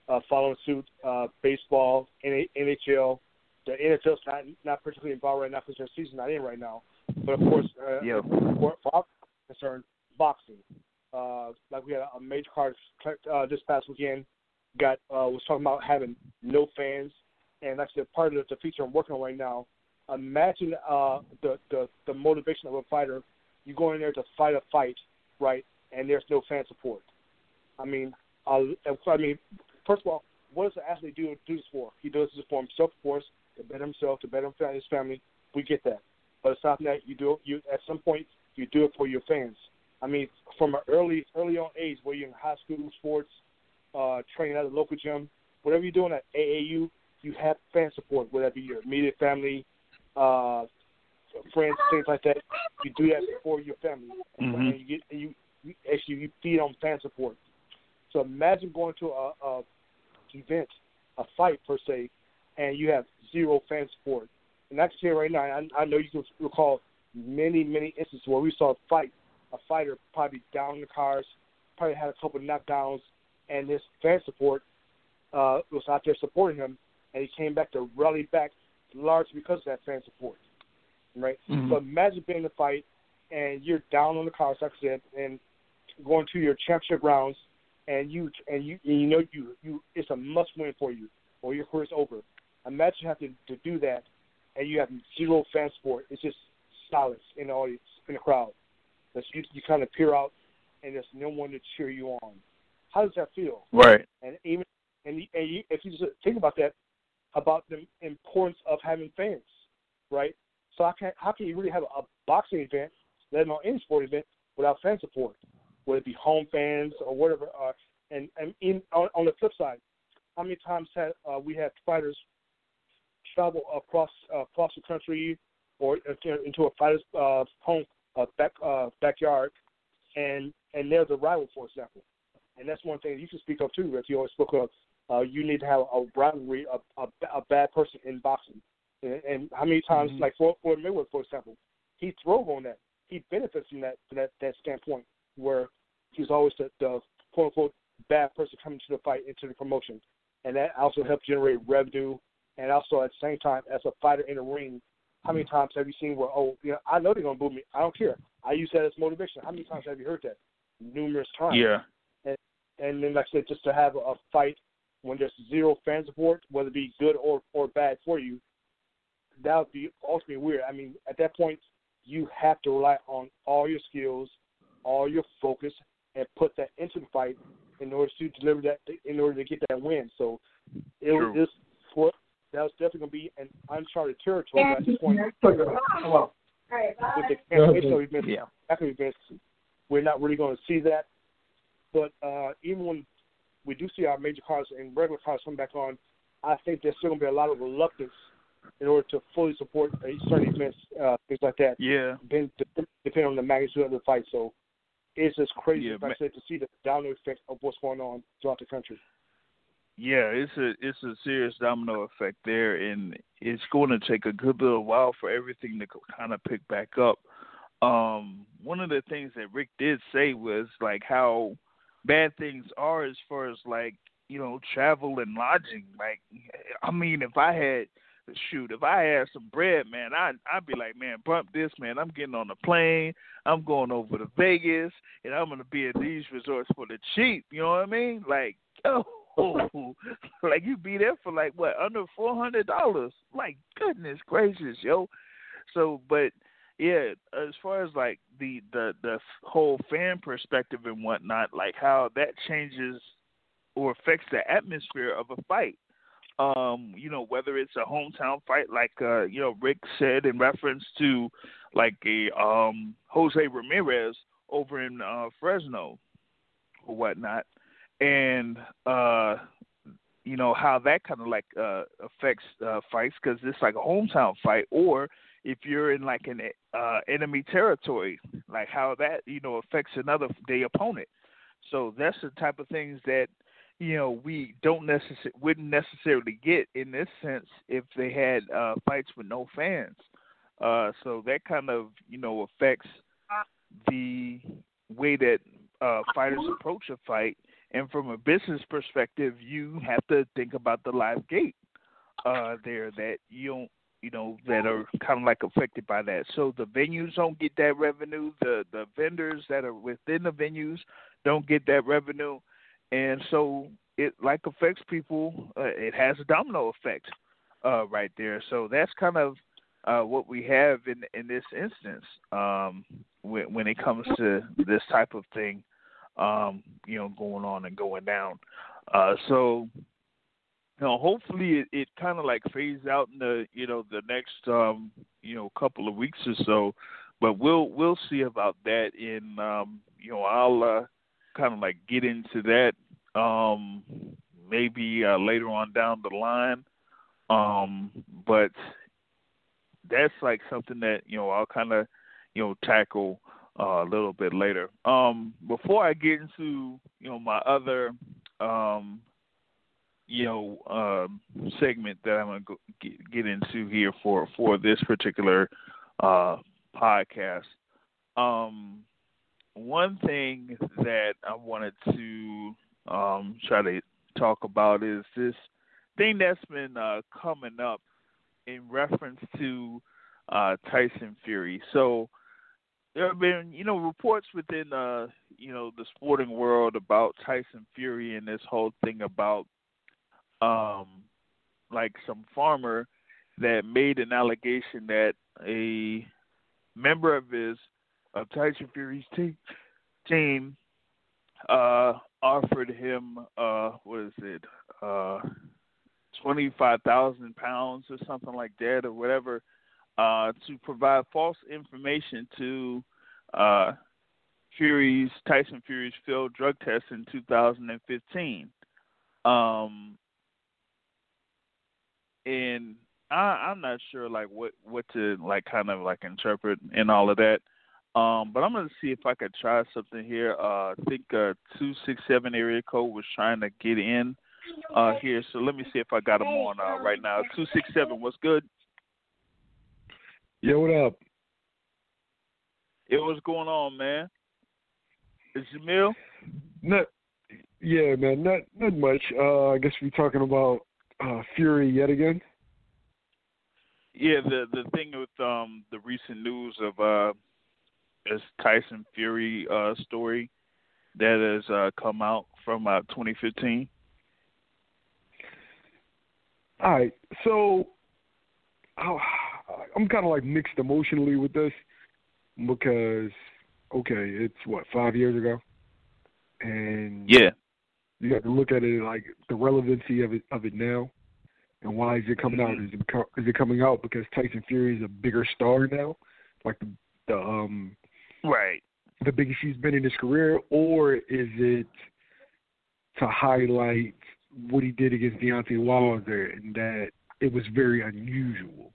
uh, following suit. Uh, baseball, NHL, the NFL's not not particularly involved right now because their season's not in right now. But of course, uh, Yeah. for, for our concern, boxing. Uh, like we had a major card uh, this past weekend. Got uh, was talking about having no fans, and like I said, part of the feature I'm working on right now. Imagine uh, the, the the motivation of a fighter. You go in there to fight a fight, right? And there's no fan support. I mean, uh, I mean, first of all, what does the athlete do do this for? He does this for himself, of course, to better himself, to better his family. We get that. But aside from that, you do you at some point you do it for your fans. I mean, from an early early on age, where you're in high school sports, uh, training at a local gym, whatever you're doing at AAU, you have fan support, whether it be your immediate family, uh, friends, things like that. You do that for your family, Mhm. and you get and you, you actually you feed on fan support. So imagine going to a, a event, a fight per se, and you have zero fan support. And I can say right now, I, I know you can recall many, many instances where we saw a fight, a fighter probably down in the cars, probably had a couple of knockdowns, and this fan support uh, was out there supporting him, and he came back to rally back largely because of that fan support. Right? Mhm. So imagine being in a fight, and you're down on the cars, like I said, and going to your championship rounds, and you and you and you know you you it's a must win for you, or your career's over. Imagine having to, to do that, and you have zero fan support. It's just silence in the audience, in the crowd. That you you kind of peer out, and there's no one to cheer you on. How does that feel? Right. And even and and you, if you just think about that, about the importance of having fans, right? So how can how can you really have a, boxing event, let alone any sport event, without fan support? Whether it be home fans or whatever. Uh, and and in, on, on the flip side, how many times have uh, we had fighters travel across uh, across the country or into, a fighter's uh, home uh, back uh, backyard, and and there's a rival, for example, and that's one thing you can speak of too. If you always spoke of, uh, you need to have a rivalry, a, a, a bad person in boxing, and, and how many times, Mhm. like for for Mayweather, for example, he throve on that. He benefits from that from that that standpoint where he's always the, the quote unquote bad person coming to the fight into the promotion, and that also helps generate revenue. And also at the same time, as a fighter in the ring, How many times have you seen where oh you know I know they're gonna boo me. I don't care. I use that as motivation. How many times have you heard that? Numerous times. Yeah. And and then like I said, just to have a, a fight when there's zero fan support, whether it be good or or bad for you, that would be ultimately weird. I mean, at that point, you have to rely on all your skills, all your focus, and put that into the fight in order to deliver that, in order to get that win. So it was True. just for that was definitely going to be an uncharted territory at this point. Well, with the cancellation events, Yeah. after events, we're not really going to see that. But uh, even when we do see our major cars and regular cars come back on, I think there's still going to be a lot of reluctance in order to fully support certain events, uh, things like that, Yeah. depend, depending on the magnitude of the fight. So it's just crazy, Yeah, like I said, to see the domino effect of what's going on throughout the country. Yeah, it's a it's a serious domino effect there, and it's going to take a good little while for everything to kind of pick back up. Um, one of the things that Rick did say was like how bad things are as far as like you know travel and lodging. Like, I mean, if I had shoot, if I had some bread, man, I I'd be like, man, bump this, man. I'm getting on a plane. I'm going over to Vegas, and I'm gonna be at these resorts for the cheap. You know what I mean? Like, yo, like you be there for like what under four hundred dollars? Like, goodness gracious, yo. So, but yeah, as far as like the the the whole fan perspective and whatnot, like how that changes or affects the atmosphere of a fight um, you know, whether it's a hometown fight like uh, you know, Rick said in reference to like a um Jose Ramirez over in uh Fresno or whatnot. And uh you know how that kind of like uh affects uh fights because it's like a hometown fight or if you're in like an uh enemy territory like how that you know affects another day opponent. So that's the type of things that you know we don't necessarily wouldn't necessarily get in this sense if they had uh fights with no fans. Uh so that kind of you know affects the way that uh fighters approach a fight. And from a business perspective you have to think about the live gate uh there that you don't you know that are kind of like affected by that so the venues don't get that revenue the the vendors that are within the venues don't get that revenue and so it like affects people. Uh, it has a domino effect uh, right there. So that's kind of uh, what we have in in this instance um, when when it comes to this type of thing, um, you know, going on and going down. Uh, so you know, hopefully it, it kind of like fades out in the you know the next um, you know couple of weeks or so. But we'll we'll see about that. In um, you know, I'll uh, kind of like get into that um maybe uh, later on down the line um but that's like something that you know I'll kind of you know tackle uh, a little bit later um before I get into you know my other um you know um segment that I'm going to get, get into here for for this particular uh podcast um one thing that I wanted to um, try to talk about is this thing that's been uh, coming up in reference to uh, Tyson Fury. So there have been, you know, reports within, uh, you know, the sporting world about Tyson Fury and this whole thing about, um, like some farmer that made an allegation that a member of his of Tyson Fury's team team uh offered him uh what is it uh twenty five thousand pounds or something like that or whatever uh to provide false information to uh Fury's Tyson Fury's failed drug test in 2015 um and I I'm not sure like what what to like kind of like interpret and all of that um, but I'm gonna see if I could try something here. Uh, I think uh, two six seven area code was trying to get in uh, here, so let me see if I got them on uh, right now. Two six seven, what's good? Yo, what up? It what's going on, man? Is Jamil? Not, yeah, man, not not much. Uh, I guess we're talking about uh, Fury yet again. Yeah, the the thing with um the recent news of uh this Tyson Fury uh story that has uh come out from uh 2015. All right, so oh, I'm kind of like mixed emotionally with this because okay, it's what five years ago, and Yeah. You have to look at it like the relevancy of it of it now, and why is it coming out? Mhm. Is it is it coming out because Tyson Fury is a bigger star now, like the the um Right. the biggest he's been in his career, or is it to highlight what he did against Deontay Wilder and that it was very unusual?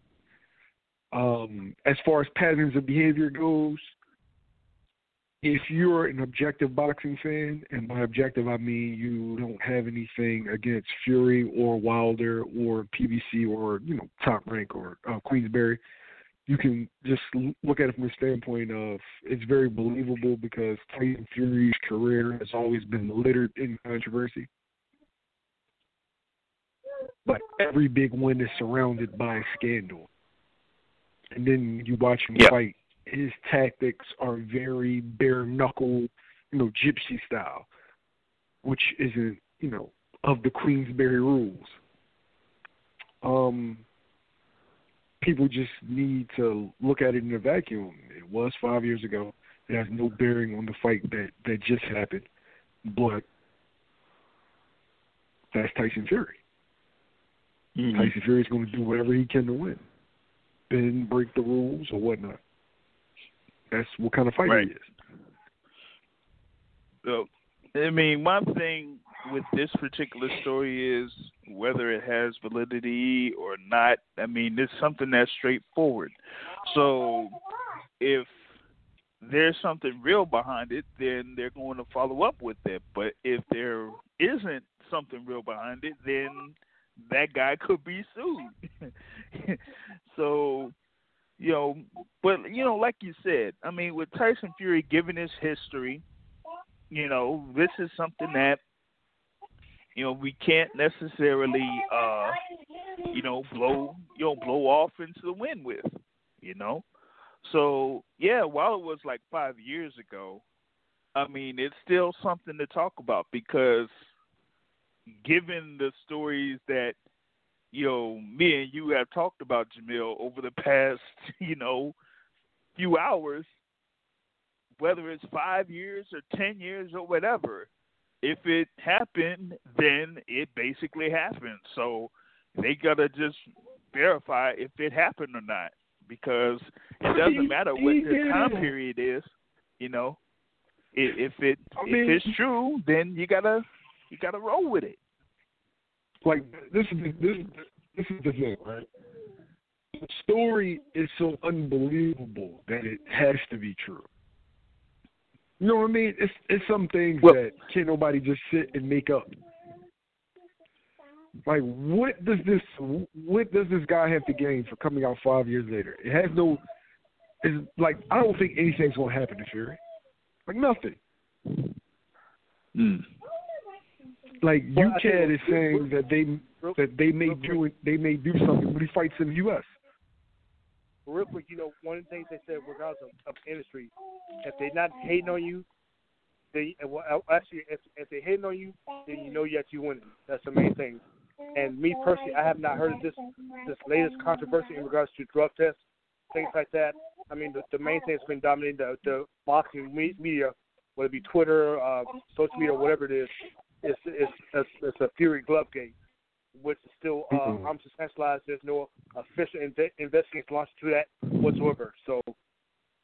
Um, as far as patterns of behavior goes, if you're an objective boxing fan, and by objective I mean you don't have anything against Fury or Wilder or PBC or you know Top Rank or uh, Queensberry, you can just look at it from the standpoint of it's very believable because Tyson Fury's career has always been littered in controversy. But every big win is surrounded by scandal. And then you watch him Yeah. fight. His tactics are very bare knuckle, you know, gypsy style, which isn't, you know, of the Queensberry rules. Um, people just need to look at it in a vacuum. It was five years ago. It has no bearing on the fight that that just happened, but that's Tyson Fury. Mhm. Tyson Fury's going to do whatever he can to win, bend, break the rules, or whatnot. That's what kind of fight Right. he is. So, I mean, one thing with this particular story is whether it has validity or not. I mean, it's something that's straightforward. So, if there's something real behind it, then they're going to follow up with it. But if there isn't something real behind it, then that guy could be sued. so, you know, but you know, like you said, I mean, with Tyson Fury, given his history, you know, this is something that you know we can't necessarily, uh, you know, blow you know blow off into the wind with, you know. So yeah, while it was like five years ago, I mean, it's still something to talk about because given the stories that you know me and you have talked about Jamil over the past you know few hours, whether it's five years or ten years or whatever, if it happened, then it basically happened. So they gotta just verify if it happened or not, because it doesn't matter what the time period is. You know, if, if it I mean- if it's true, then you gotta you gotta roll with it. Like this is the, this this is the thing, right? The story is so unbelievable that it has to be true. You know what I mean? It's it's some things Well- that can't nobody just sit and make up. Like what does this what does this guy have to gain for coming out five years later? It has no is like I don't think anything's gonna happen to Fury. Like nothing. Mm. Like Well, UKAD is saying that they that they may do they may do something when he fights in the US. real quick, you know, one of the things they said regardless of, of industry, if they're not hating on you, they well, actually if if they're hating on you, then you know that you winning. That's the main thing. And me personally, I have not heard of this this latest controversy in regards to drug tests, things like that. I mean, the, the main thing that's been dominating the, the boxing media, whether it be Twitter, uh, social media, whatever it is, is is it's, it's a Fury glove game, which is still uh, Mhm. unsuccessfulized. There's no official inve- investigation launched to that whatsoever. So,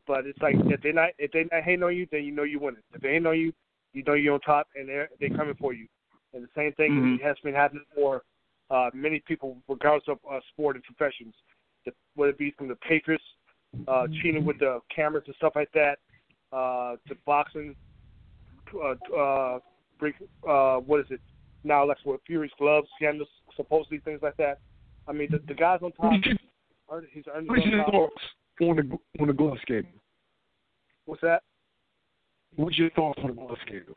but it's like if they're not if they're not hating on you, then you know you winning. If they hating on you, you know you're on top, and they're they're coming for you. And the same thing Mhm. has been happening for uh, many people, regardless of uh, sport and professions. The, whether it be from the Patriots uh, cheating with the cameras and stuff like that, uh, to boxing, uh, uh, break, uh, what is it? Now, like with Fury's gloves, scandals, supposedly things like that. I mean, the, the guys on top, are, he's on your thoughts on the on the glove scandal? What's that? What's your thoughts on the glove scandal?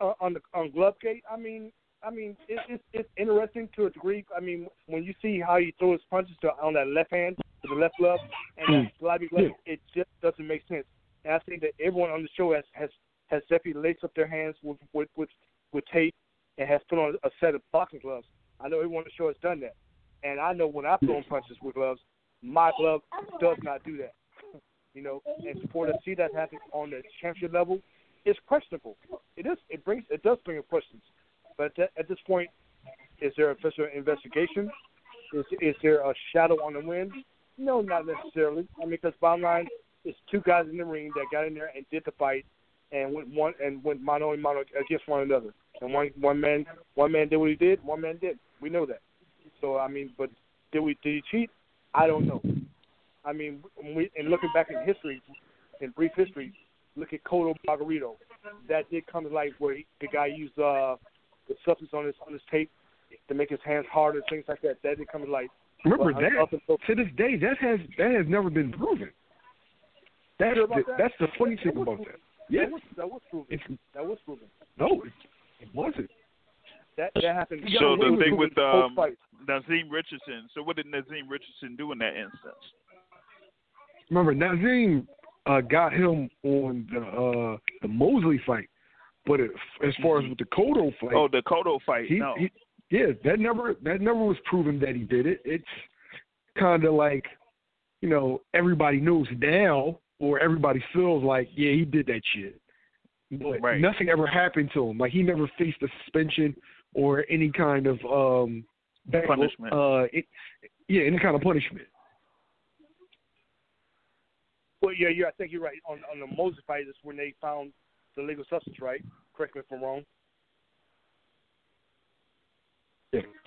uh, on the on Glovegate, I mean, I mean, it, it's it's interesting to a degree. I mean, when you see how he throws punches to, on that left hand with the left glove and that sliding glove, it just doesn't make sense. And I think that everyone on the show has has has definitely laced up their hands with with with, with tape and has put on a set of boxing gloves. I know everyone on the show has done that, and I know when I've thrown punches with gloves, my glove does not do that. you know, and for to see that happen on the championship level is questionable. It is. It brings. It does bring up questions. But at, at this point, is there official investigation? Is is there a shadow on the wind? No, not necessarily. I mean, because bottom line, it's two guys in the ring that got in there and did the fight, and went one and went mano a mano against one another. And one one man one man did what he did, one man did. We know that. So I mean, but did we did he cheat? I don't know. I mean, we and looking back in history, in brief history, look at Cotto Margarito. That did come to light where he, the guy used uh, the substance on his on his tape to make his hands harder, things like that. That did come to light. Remember But, uh, that until- to this day that has that has never been proven. That's Sure the, that? that's the funny thing about that. Yeah, That was that was proven. it's That was proven. no, it, it wasn't. That that happened. So the thing with um. Nazim Richardson. So what did Nazim Richardson do in that instance? Remember Nazim uh, got him on the uh, the Mosley fight, but it, as far as with the Cotto fight, Oh, the Cotto fight. he, no. he yeah that never that never was proven that he did it. It's kind of like you know everybody knows now or everybody feels like yeah he did that shit, but Right. nothing ever happened to him. Like he never faced a suspension or any kind of um back- Punishment. Uh, it, yeah, any kind of punishment. Well, yeah, yeah, I think you're right. On on the Mosley fight is when they found the legal substance, right? Correct me if I'm wrong.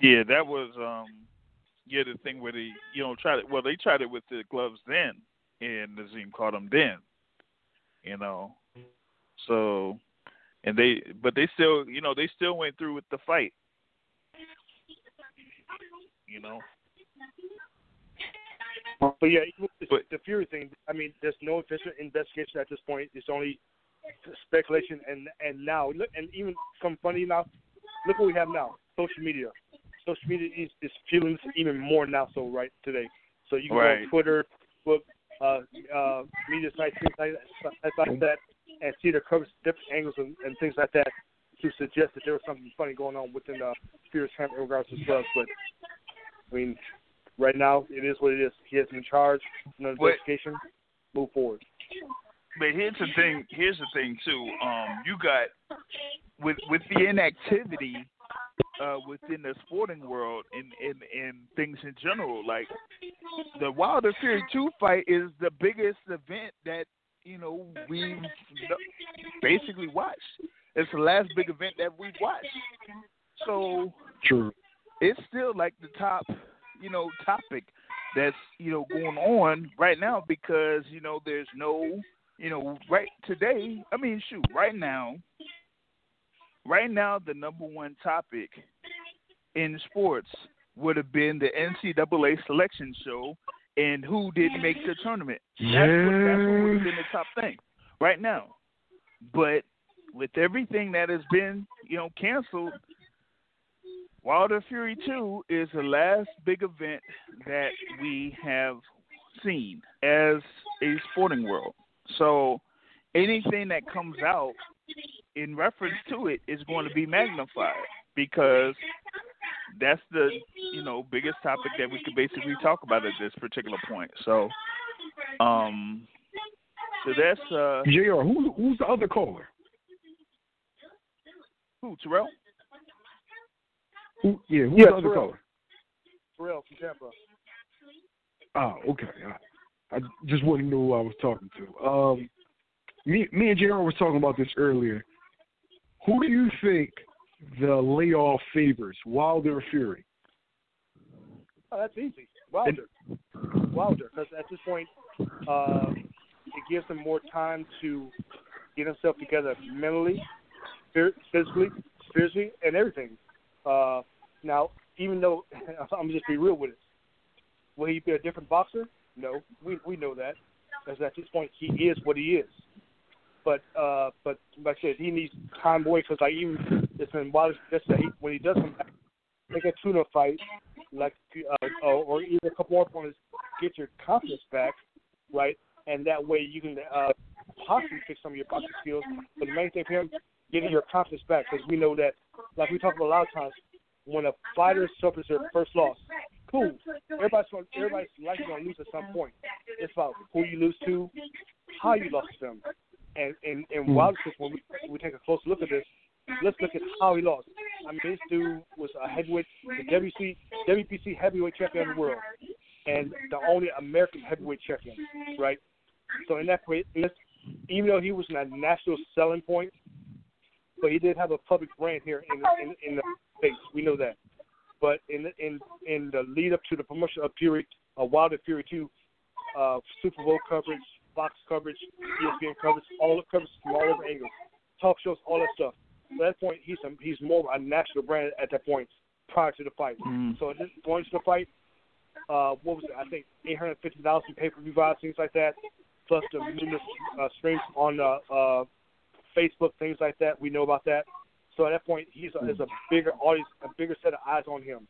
Yeah, that was um yeah the thing where they you know tried it well they tried it with the gloves then and Nazim caught him then. You know. So and they but they still you know, they still went through with the fight. You know. But yeah, the, But- the Fury thing. I mean, there's no official investigation at this point. It's only speculation. And and now, look, and even some funny now. Look what we have now: social media. Social media is, is fueling this even more now. So right today, so you can go on Twitter, book, uh, uh, media sites, things like that, like that, and see the covers, different angles and, and things like that to suggest that there was something funny going on within uh, Fury's camp in regards to drugs. But I mean, right now it is what it is. He has been charged, no investigation. Move forward. But here's the thing. Here's the thing too. Um, you got with with the inactivity uh, within the sporting world and, and and things in general. Like the Wilder Fury two fight is the biggest event that you know we've basically watched. It's the last big event that we've watched. So True. it's still like the top, you know, topic that's you know going on right now because you know there's no, you know, right today. I mean, shoot, right now, right now the number one topic in sports would have been the NCAA selection show and who didn't make the tournament. That's what, that's what would have been the top thing right now. But with everything that has been, you know, canceled, Wilder Fury 2 is the last big event that we have seen as a sporting world. So anything that comes out in reference to it is going to be magnified because that's the you know biggest topic that we could basically talk about at this particular point. So um so that's uh Jr. Who, who's the other caller? who Terrell? Who, yeah, who's Yeah, the other Terrell. caller? Terrell from Tampa. Oh, okay. I, I just wanted to know who I was talking to. Um, me, me and Jr. was talking about this earlier. Who do you think the layoff favors, Wilder or Fury? Oh, that's easy. Wilder. Wilder, because at this point, uh, it gives him more time to get himself together mentally, physically, spiritually, and everything. Uh, now, even though I'm just be real with it, will he be a different boxer? No, we we know that. Because at this point, he is what he is. But uh, but like I said, he needs time away because like even it's been wild. Just that he, when he does come back, make a tuna fight, like uh, or, or either a couple more opponents, get your confidence back, right? And that way you can uh, possibly fix some of your boxing skills. But the main thing for him, getting your confidence back, because we know that, like we talk about a lot of times, when a fighter suffers their first loss, cool. Everybody's gonna, everybody's likely going to lose at some point. It's about who you lose to, how you lost them, and and and Hmm. Wilder, when we, we take a closer look at this, let's look at how he lost. I mean, this dude was a heavyweight, the WC, WPC heavyweight champion of the world, and the only American heavyweight champion, right? So in that way, even though he was not a national selling point, but he did have a public brand here in in, in the states. We know that. But in in in the lead up to the promotion of Fury, uh, Wilder Fury Two, uh, Super Bowl coverage, Fox coverage, ESPN coverage, all the coverage from all over angles, talk shows, all that stuff. At that point, he's a, he's more of a national brand at that point prior to the fight. Mm. So this, going to the fight, uh, what was it? I think eight hundred fifty dollars in pay per view buys, things like that, plus the numerous uh, streams on uh, uh, Facebook, things like that. We know about that. So at that point, he's a, there's a bigger audience, a bigger set of eyes on him.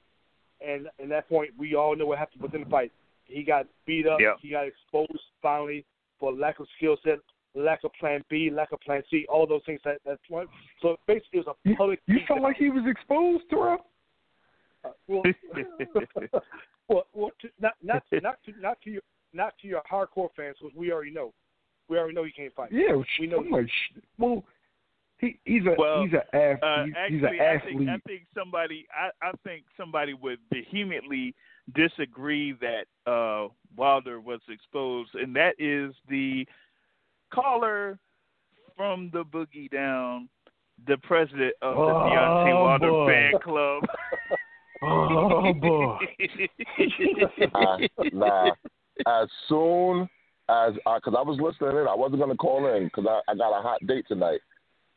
And at that point, we all know what happened within the fight. He got beat up. Yeah. He got exposed finally for lack of skill set, lack of Plan B, lack of Plan C, all those things. That that point. So basically, it was a You, public. you felt like he was exposed, Terrell? Uh, well, well, well to, not not not to not to your not to your hardcore fans, because we already know, we already know he can't fight. Yeah, We know I'm like, well, he he's a Well, he's a ath- Uh, he's, actually, he's an I athlete. think I think somebody I, I think somebody would vehemently disagree that uh, Wilder was exposed, and that is the caller from the Boogie Down, the president of the Oh, Deontay Wilder boy. fan club. oh boy. uh, nah. As soon as I, because I was listening in, I wasn't gonna call in because I, I got a hot date tonight.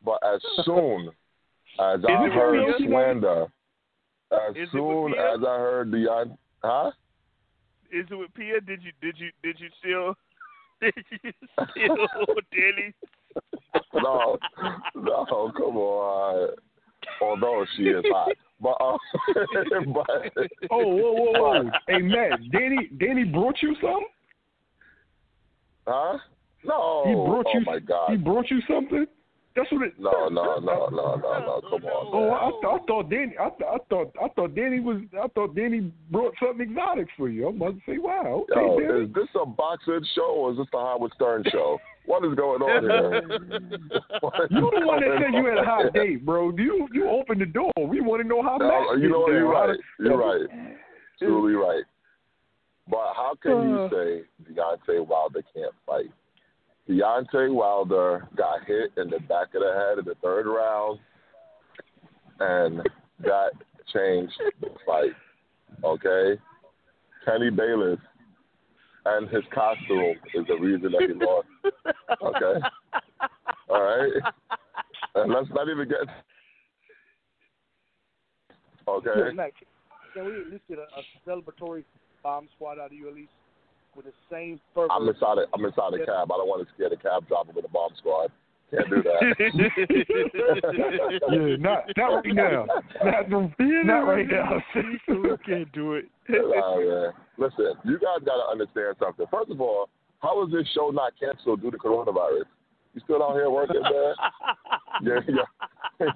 But as soon as I heard with slander, as Is it with soon as I heard the, huh? Is it with Pia? Did you did you did you still did you still Danny? No, no, come on. Although she is hot, but uh, but Oh, whoa, whoa, whoa! hey, Matt, Danny, Danny brought you something? huh? No. He brought oh you. my God. He brought you something. That's what it. No, no, no, no, no, no. Come on. Oh. I, th- I thought Danny. I, th- I thought. I thought Danny was. I thought Danny brought something exotic for you. I'm about to say, wow. Okay, Yo, Danny. is this a boxing show or is this the Howard Stern show? What is going on here? You the one that said you had a hot date, bro. You you opened the door. We want to know how No, you know you're there. right. You're right. Truly right. But how can Uh. you say Deontay Wilder can't fight? Deontay Wilder got hit in the back of the head in the third round, and that changed the fight. Okay, Kenny Bayless and his costume is the reason that he lost. Okay, all right, and let's not even get okay. Yeah, can we at least get a, a celebratory bomb squad out of you at least with the same fervor? I'm inside. A, I'm inside a cab. I don't want to scare the cab driver with a bomb squad. Can't do that. Yeah, not not right now. Not not right now. can't do it. Nah, man. Listen, you guys got to understand something. First of all, how is this show not canceled due to coronavirus? You still out here working, man? Yeah, yeah.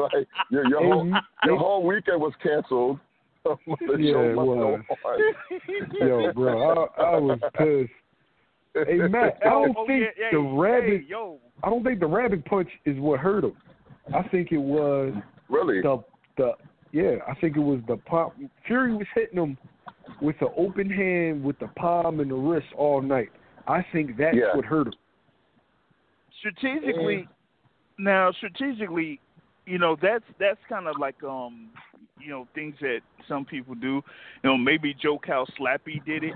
like your your whole mm-hmm. your whole weekend was canceled. The Yeah, show it must was. go. Yo, bro, I, I was pissed. Hey Matt, I don't Oh, think yeah, the hey, rabbit. Hey, yo, I don't think the rabbit punch is what hurt him. I think it was Really? the the yeah. I think it was the palm. Fury was hitting him with the open hand, with the palm and the wrist all night. I think that's Yeah. what hurt him. strategically now strategically you know that's that's kind of like um you know things that some people do you know maybe joe cal slappy did it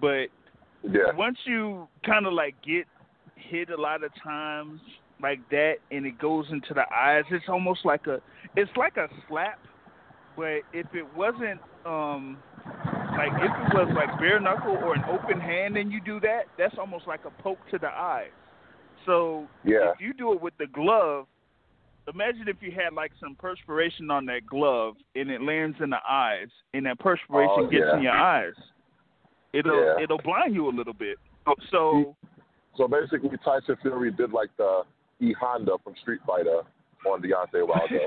but Yeah. once you kind of like get hit a lot of times like that and it goes into the eyes it's almost like a it's like a slap but if it wasn't um like if it was like bare knuckle or an open hand and you do that that's almost like a poke to the eye So Yeah. if you do it with the glove, imagine if you had like some perspiration on that glove and it lands in the eyes, and that perspiration Oh, gets yeah. in your eyes. It'll Yeah. it'll blind you a little bit. So So basically, Tyson Fury did like the E Honda from Street Fighter on Deontay Wilder.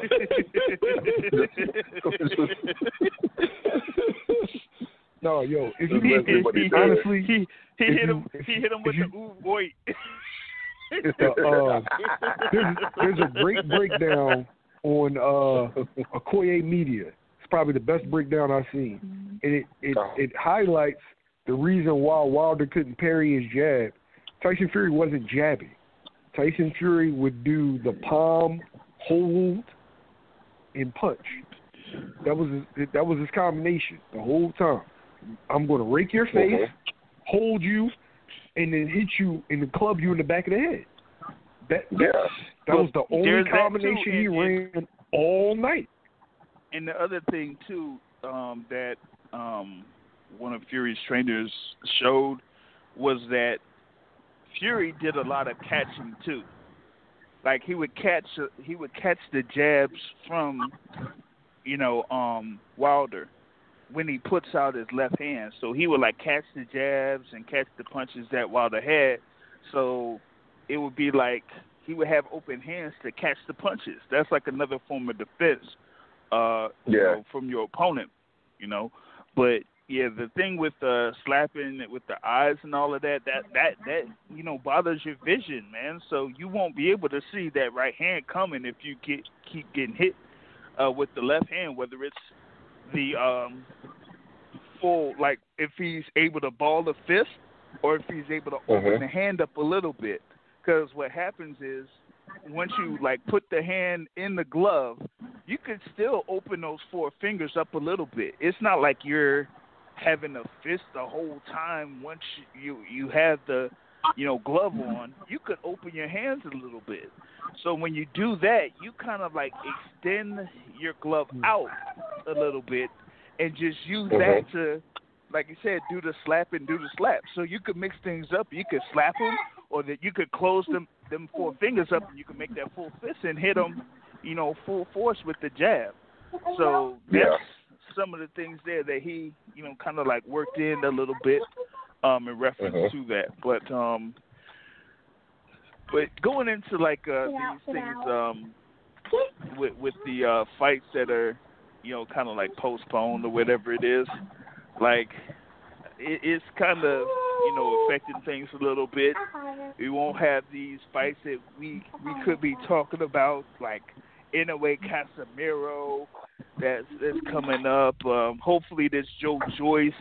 no, yo, if you That's basically what he did. honestly, he he if hit you- him if he hit him with you- the ooh boy. It's a, uh, there's, there's a great breakdown on uh, Okoye Media. It's probably the best breakdown I've seen, and it it, it highlights the reason why Wilder couldn't parry his jab. Tyson Fury wasn't jabbing. Tyson Fury would do the palm, hold, and punch. That was his, that was his combination the whole time. I'm going to rake your face, Mhm. hold you, and then hit you and then club you in the back of the head. That that, Yeah. that was the only There's that, too, combination he and- ran all night. And the other thing too um, that um, one of Fury's trainers showed was that Fury did a lot of catching too. Like he would catch he would catch the jabs from you know um, Wilder when he puts out his left hand. So he would like catch the jabs and catch the punches that Wilder had. So it would be like he would have open hands to catch the punches. That's like another form of defense uh you Yeah. know, from your opponent, you know. But yeah, the thing with uh slapping with the eyes and all of that, that that that you know bothers your vision, man. So you won't be able to see that right hand coming if you get keep getting hit uh with the left hand, whether it's the um full like if he's able to ball the fist or if he's able to open Mhm. the hand up a little bit. Because what happens is once you like put the hand in the glove, you could still open those four fingers up a little bit. It's not like you're having a fist the whole time. Once you you have the you know glove on, you could open your hands a little bit. So when you do that, you kind of like extend your glove out a little bit and just use that to, like you said, do the slap and do the slap. So you could mix things up. You could slap them, or that you could close them them four fingers up, and you could make that full fist and hit them, you know, full force with the jab. So that's Yeah. some of the things there that he, you know, kind of like worked in a little bit um, in reference Mhm. to that. But um, but going into like uh, these things um, with with the uh, fights that are, you know, kind of like postponed or whatever it is, like it, it's kind of you know affecting things a little bit. We won't have these fights that we we could be talking about, like Inoue Casimero that's that's coming up. Um, hopefully, this Joe Joyce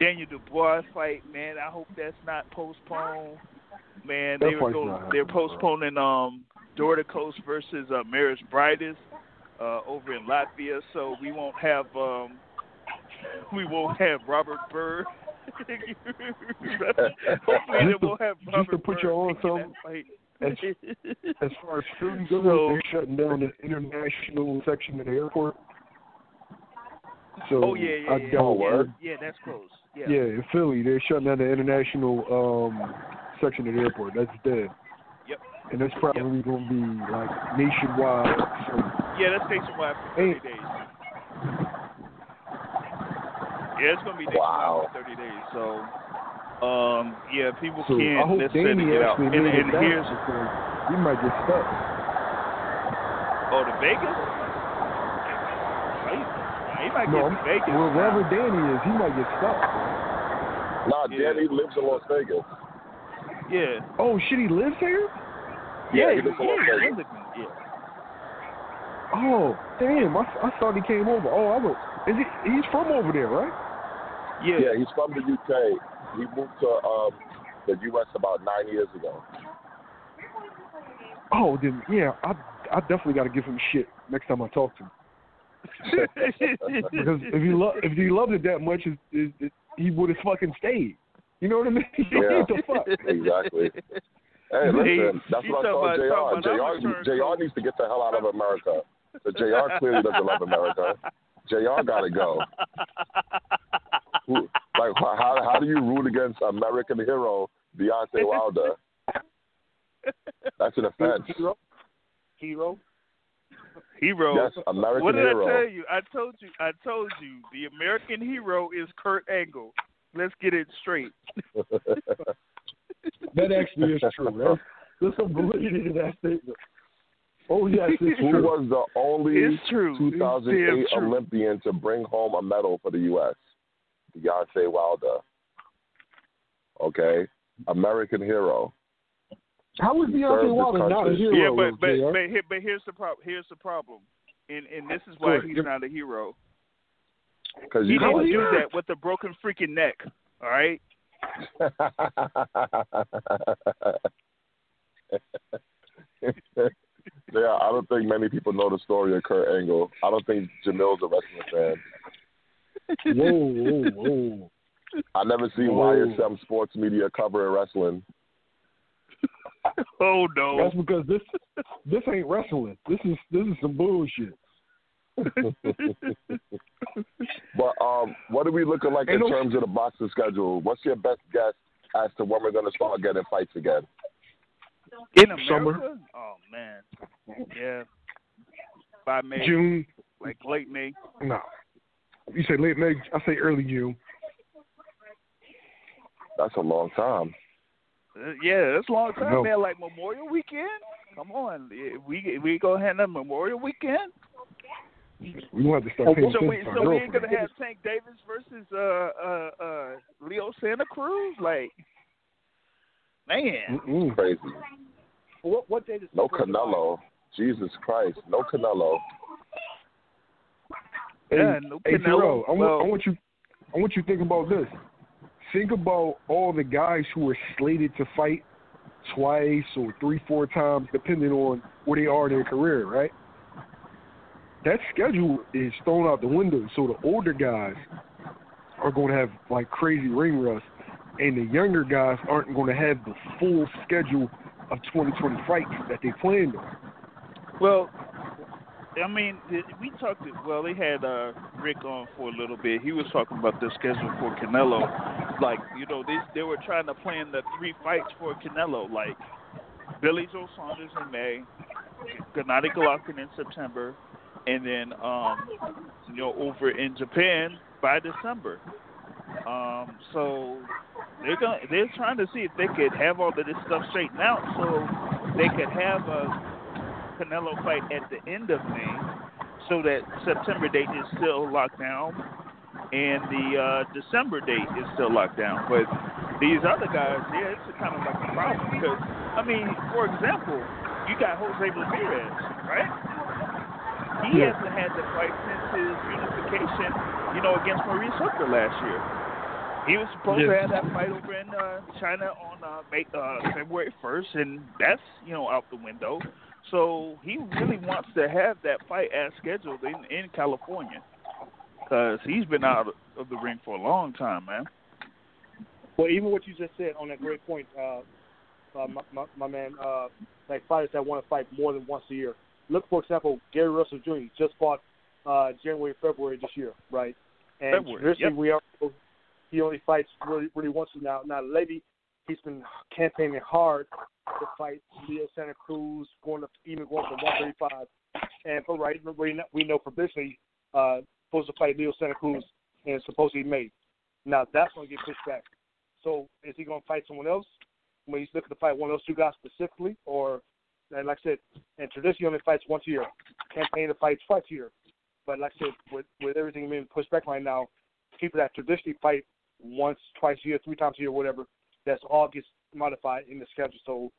Daniel Dubois fight, man. I hope that's not postponed. Man, That they were going, they're postponing um Dorticos versus uh, Mairis Briedis uh, over in Latvia, so we won't have um we won't have Robert Byrd. Hopefully, they Just to- won't have just to put you Byrd on making that. As- As far as shooting goes, So- they're shutting down the international section of the airport. So oh yeah, yeah, I yeah, doubt yeah, word. yeah, that's close. Yeah. Yeah, in Philly, they're shutting down the international um, section of the airport. That's dead. Yep. And that's probably going to be like nationwide. So, Yeah, that's nationwide for 30 days. Yeah, it's gonna be nationwide Wow. for 30 days. So, um, yeah, people so can't hope necessarily get out. And, made and it back here's because he might get stuck. oh, the Vegas. Oh, he, he might No, get to Vegas. well, wherever Danny is, he might get stuck. Nah, Yeah. Danny lives in Las Vegas. Yeah. Oh shit, he lives here. Yeah, he he, lives in Las Vegas. yeah. Oh damn, I, I thought he came over. Oh, I was. Is he? He's from over there, right? Yeah. Yeah, he's from the UK. He moved to um, the US about nine years ago. Oh, then yeah, I I definitely got to give him shit next time I talk to him. Because if he lo- if he loved it that much, it, it, it, he would have fucking stayed. You know what I mean? Yeah. what the fuck? Exactly. Hey, He- listen, that's what I talking told about- talking JR. JR, JR needs to get the hell out of America. So JR clearly doesn't love America. JR got to go. Who- Like, how how do you root against American hero Deontay Wilder? That's an offense. Hero. Hero. Hero. Yes, American what did hero. I tell you? I told you. I told you. The American hero is Kurt Angle. Let's get it straight. That actually is true. That's, there's some validity to that statement. Oh yes, it's Who true. was the only It's true. It's 2008 true. Olympian to bring home a medal for the U.S.? Deontay Wilder. Okay, American hero. How was Serve Deontay Wilder not a hero? yeah, but but JR? but, here, but here's the problem. Here's the problem, and and this is why he's not a hero. Because He you didn't do he that with a broken freaking neck. All right. yeah, I don't think many people know the story of Kurt Angle. I don't think Jamil's a wrestling fan. Whoa, whoa, whoa. I never seen Whoa. YSM Sports Media covering wrestling. Oh no. That's because this this ain't wrestling. This is this is some bullshit. But um, what are we looking like in no- terms of the boxing schedule? What's your best guess as to when we're going to start getting fights again? In America? Summer. Oh man. Yeah. By May, June, like late May. no. You say late May. I say early June. That's a long time. Uh, yeah, that's a long time, No. man. Like Memorial Weekend. Come on, Yeah, we we go have a Memorial Weekend. We gonna have to start paying So attention we to so we ain't gonna have Tank Davis versus uh uh uh Leo Santa Cruz. Like, man, Mm-mm. Crazy. What what day does No Canelo. Jesus Christ. No Canelo. Hey, Yeah, no hey, Canelo. Terrell, I want, Well- I want you, I want you to think about this. Think about all the guys who are slated to fight twice or three, four times, depending on where they are in their career, right? That schedule is thrown out the window. So the older guys are going to have like crazy ring rust, and the younger guys aren't going to have the full schedule of 2020 fights that they planned on. Well, I mean, we talked. Well, they had uh, Rick on for a little bit. He was talking about the schedule for Canelo. Like, you know, they they were trying to plan the three fights for Canelo, like Billy Joe Saunders in May, Gennady Golovkin in September, and then um, you know over in Japan by December. Um, so they're going they're trying to see if they could have all of this stuff straightened out, so they could have a Canelo fight at the end of May, so that September date is still locked down, and the uh, December date is still locked down. But these other guys, yeah, it's kind of like a problem because I mean, for example, you got Jose Ramirez, right? He Yeah. hasn't had the fight since his unification, you know, against Maurice Hooker last year. He was supposed to have that fight over in uh, China on uh, May, uh, February 1st, and that's you know out the window. So he really wants to have that fight as scheduled in in California because he's been out of the ring for a long time, man. Well, even what you just said on that great point, uh, uh, my, my, my man, uh, like fighters that want to fight more than once a year. Look, for example, Gary Russell Jr. just fought uh, January, February this year, right? And February, yep. we are he only fights really, really once now. Now, lately, he's been campaigning hard to fight Leo Santa Cruz, going up, even going from 135. And for right, we know, we know provisionally uh, supposed to fight Leo Santa Cruz and supposedly May. Now that's going to get pushed back. So is he going to fight someone else when he's looking to fight one of those two guys specifically, or and like I said, and traditionally only fights once a year. Campaign to fight twice a year. But like I said, with with everything being pushed back right now, people that traditionally fight once, twice a year, three times a year, whatever, that's all gets modified in the schedule. So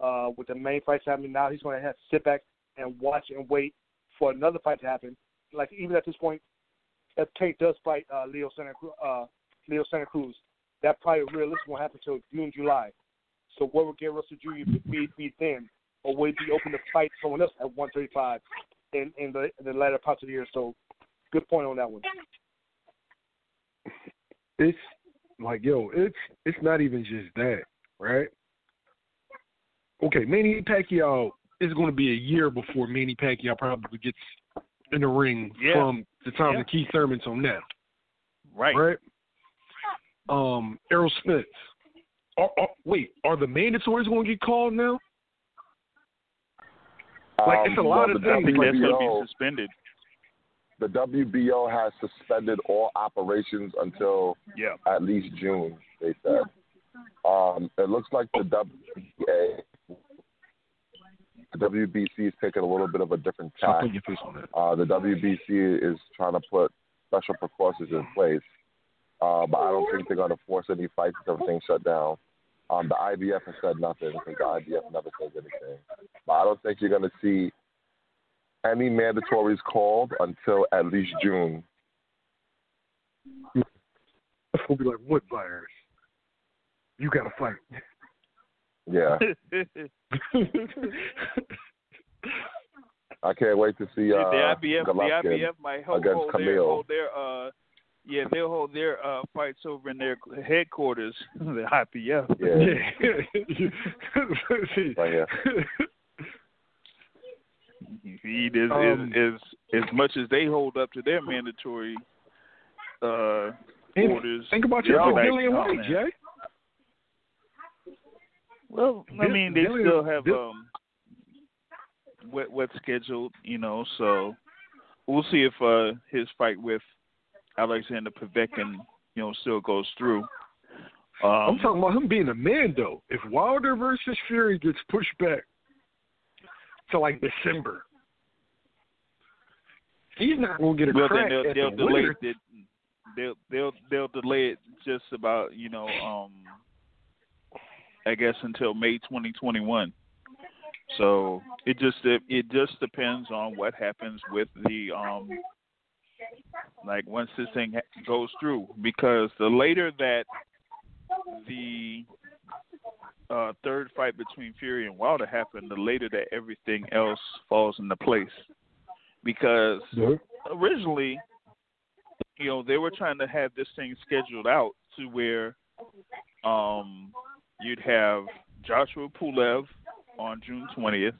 uh, with the main fights happening now, he's going to have to sit back and watch and wait for another fight to happen. Like even at this point, if Tate does fight uh, Leo Santa uh, Leo Santa Cruz, that probably realistically won't happen until June, July. So what would Gary Russell Jr. be, be then, or would he be open to fight someone else at 135 in in the in the latter parts of the year? So good point on that one. It's like yo, it's it's not even just that, right? Okay, Manny Pacquiao is going to be a year before Manny Pacquiao probably gets in the ring Yeah. from the time Yeah. that Keith Thurman's on now, Right. right? Um, Errol Spence. Are, are, wait, are the mandatories going to get called now? Like, it's a Um, lot well, of the I things. think that's going to be suspended. The WBO has suspended all operations until Yeah. at least June. They said. Um, it looks like the WBA, the WBC is taking a little bit of a different tack. putting your face on that. Uh, the WBC is trying to put special precautions in place, uh, but I don't think they're going to force any fights if everything's shut down. Um, the IBF has said nothing because the IBF never says anything. But I don't think you're going to see any mandatories called until at least June. That's gonna be like what virus? You gotta fight. Yeah, I can't wait to see uh, the IBF, the IBF might hold, hold their hold their uh, yeah, they'll hold their uh fights over in their headquarters, the IBF. Yeah, See, right here. He is, Um, is, is as much as they hold up to their mandatory uh orders. think about your Dillian Oh, Whyte. Jay. Well, I mean, they still have um what what's scheduled, you know. So we'll see if uh his fight with Alexander Povetkin, you know, still goes through. Um, I'm talking about him being a man, though. If Wilder versus Fury gets pushed back to like December, he's not gonna get a well, crack then at they'll, the they'll delay winner. it. They'll they'll they'll delay it just about you know um I guess until May 2021. So it just it, it just depends on what happens with the um like once this thing goes through because the later that the uh third fight between Fury and Wilder happened, the later that everything else falls into place. Because Yeah. originally, you know, they were trying to have this thing scheduled out to where um you'd have Joshua Pulev on June 20th,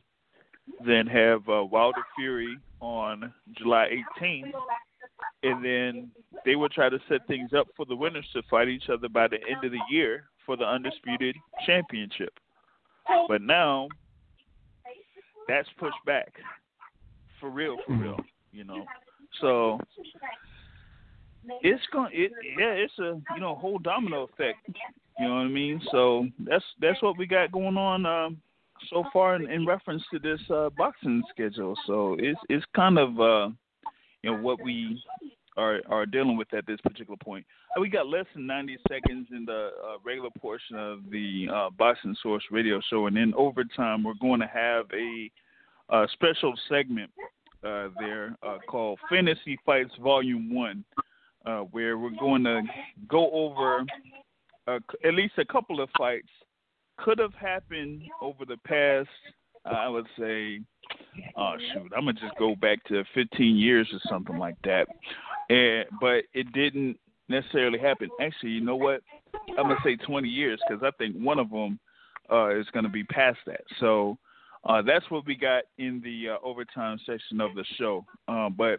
then have uh, Wilder Fury on July 18th, and then they would try to set things up for the winners to fight each other by the end of the year for the undisputed championship. But now that's pushed back for real, for real, you know. So it's going it yeah, it's a you know whole domino effect. You know what I mean? So that's that's what we got going on um so far in, in reference to this uh boxing schedule. So it's it's kind of uh you know what we are are dealing with at this particular point. Uh, We got less than 90 seconds in the uh, regular portion of the uh, Boxing Source radio show, and in overtime, we're going to have a, uh special segment uh, there uh, called Fantasy Fights Volume One, uh, where we're going to go over at least a couple of fights could have happened over the past, I would say, oh shoot, I'm gonna just go back to 15 years or something like that, and but it didn't necessarily happen. Actually, you know what? I'm gonna say 20 years because I think one of them uh, is gonna be past that. So. Uh, that's what we got in the uh, overtime section of the show. Uh, but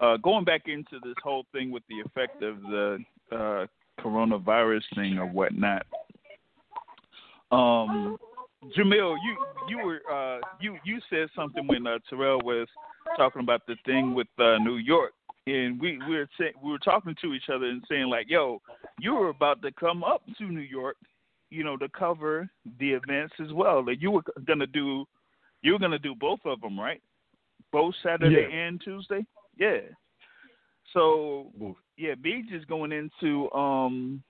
uh, going back into this whole thing with the effect of the uh, coronavirus thing or whatnot, um, Jamil, you you were uh, you you said something when uh, Terrell was talking about the thing with uh, New York, and we, we were say, we were talking to each other and saying like, "Yo, you were about to come up to New York, you know, to cover the events as well. That you were gonna do, you were gonna do both of them, right? Both Saturday Yeah. and Tuesday. Yeah. So yeah, Beach is going into um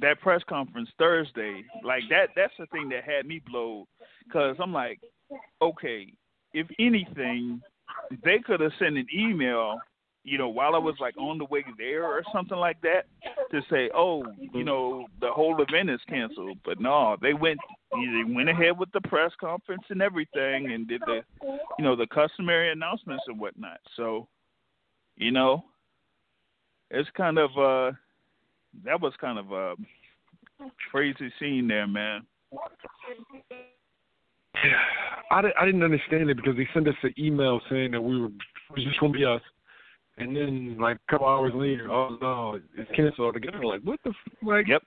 that press conference Thursday. Like that that's the thing that had me blow cuz I'm like, okay, if anything, they could have sent an email, you know, while I was like on the way there or something like that to say, "Oh, you know, the whole event is canceled." But no, they went they went ahead with the press conference and everything and did the you know, the customary announcements and whatnot. So, you know, it's kind of uh that was kind of a crazy scene there, man. I, I didn't understand it because they sent us an email saying that we were it was just gonna be us, and then like a couple hours later, oh no, it's canceled altogether. Like what the f- like? Yep.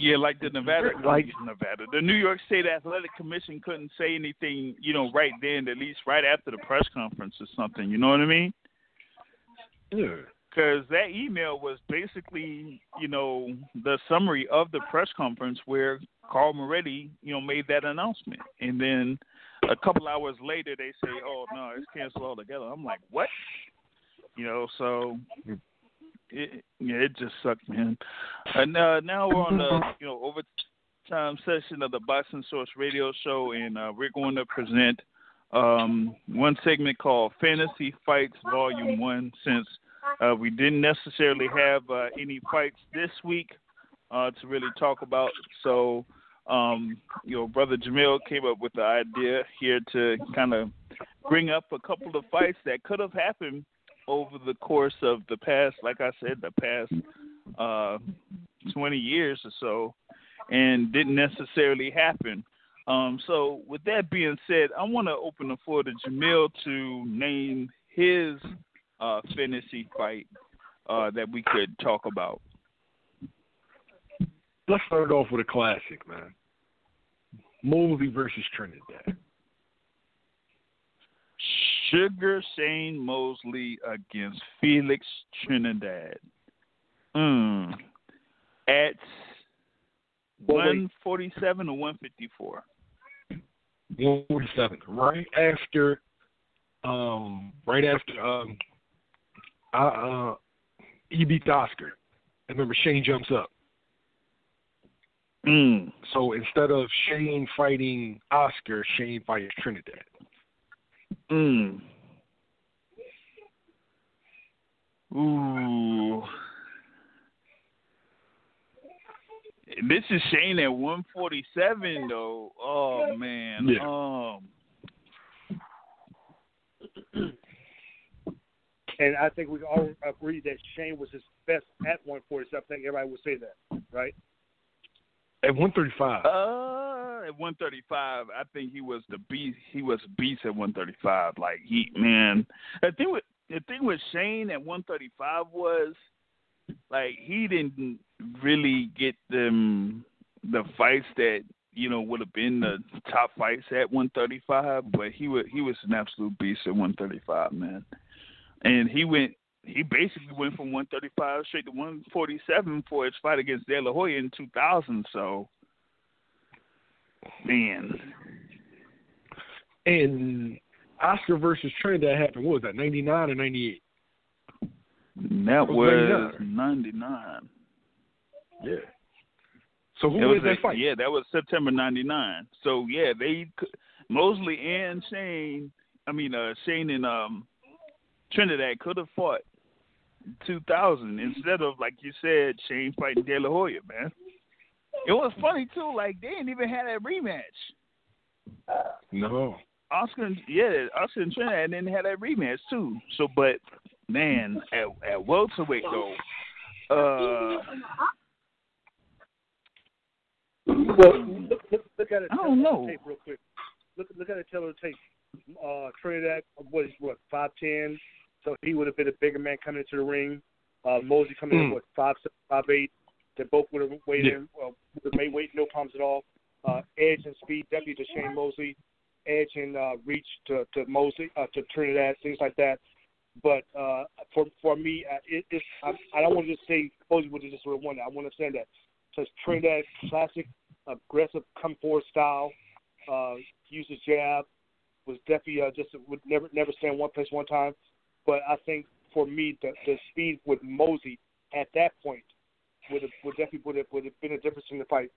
Yeah, like the Nevada, Like- Nevada, the New York State Athletic Commission couldn't say anything, you know, right then, at least right after the press conference or something. You know what I mean? Yeah. Because that email was basically, you know, the summary of the press conference where Carl Moretti, you know, made that announcement, and then a couple hours later they say, "Oh no, it's canceled altogether." I'm like, "What?" You know, so it yeah, it just sucked, man. And uh, now we're on the you know overtime session of the Boxing Source Radio Show, and uh, we're going to present um, one segment called Fantasy Fights Volume One. Since uh, we didn't necessarily have uh, any fights this week uh, to really talk about, so um, brother Jamil came up with the idea here to kind of bring up a couple of fights that could have happened over the course of the past, like I said, the past uh, 20 years or so, and didn't necessarily happen. Um, so, with that being said, I want to open the floor to Jamil to name his uh, fantasy fight uh, that we could talk about. Let's start off with a classic, man. Mosley versus Trinidad. Sugar Shane Mosley against Felix Trinidad. Mm. At Well, wait. 147 or 154? 147. Right after, um, right after, um, uh, uh, he beat Oscar. And remember, Shane jumps up. Mm. So instead of Shane fighting Oscar, Shane fights Trinidad. Mm. Ooh. This is Shane at 147 though. Oh man. Yeah. Um. And I think we all agree that Shane was his best at 147. I think everybody would say that, right? At 135. Uh, at 135, I think he was the beast. He was a beast at 135. Like he, man, the thing with the thing with Shane at 135 was like he didn't really get them the fights that you know would have been the top fights at 135, but he was he was an absolute beast at 135, man. And he went he basically went from 135 straight to 147 for his fight against De La Hoya in 2000. So, man, And Oscar versus Trinidad happened, what was that, 99 or 98? that was was 99. Yeah. So who was that fight? Yeah, that was September '99. So yeah, they Mosley and Shane. I mean, uh, Shane and um, Trinidad could have fought 2000 instead of like you said, Shane fighting De La Hoya. Man, it was funny too. Like they didn't even have that rematch. No. Oscar, yeah, Oscar and Trinidad didn't have that rematch too. So, but man, at at welterweight though, uh, Well, look, look, look at it. I don't know. Tape real quick. Look, look at it. Tell the tape. Uh, Trinidad was what five ten, so he would have been a bigger man coming into the ring. Uh, Mosey coming in Mm. what five seven, five eight. They both would have weighed Yeah. in. Uh, would have made weight, no problems at all. Uh, edge and speed definitely to Shane Mosley. Edge and uh, reach to to Mosley uh, to Trinidad, things like that. But uh, for for me, uh, it, it's I, I don't want to just say Mosley would have just would have won that. I want to say that because Trinidad classic aggressive come forward style, uh, uses jab, was definitely uh, just would never never stay in one place one time. But I think for me, the the speed with Mosey at that point would have would definitely would have would have been a difference in the fight.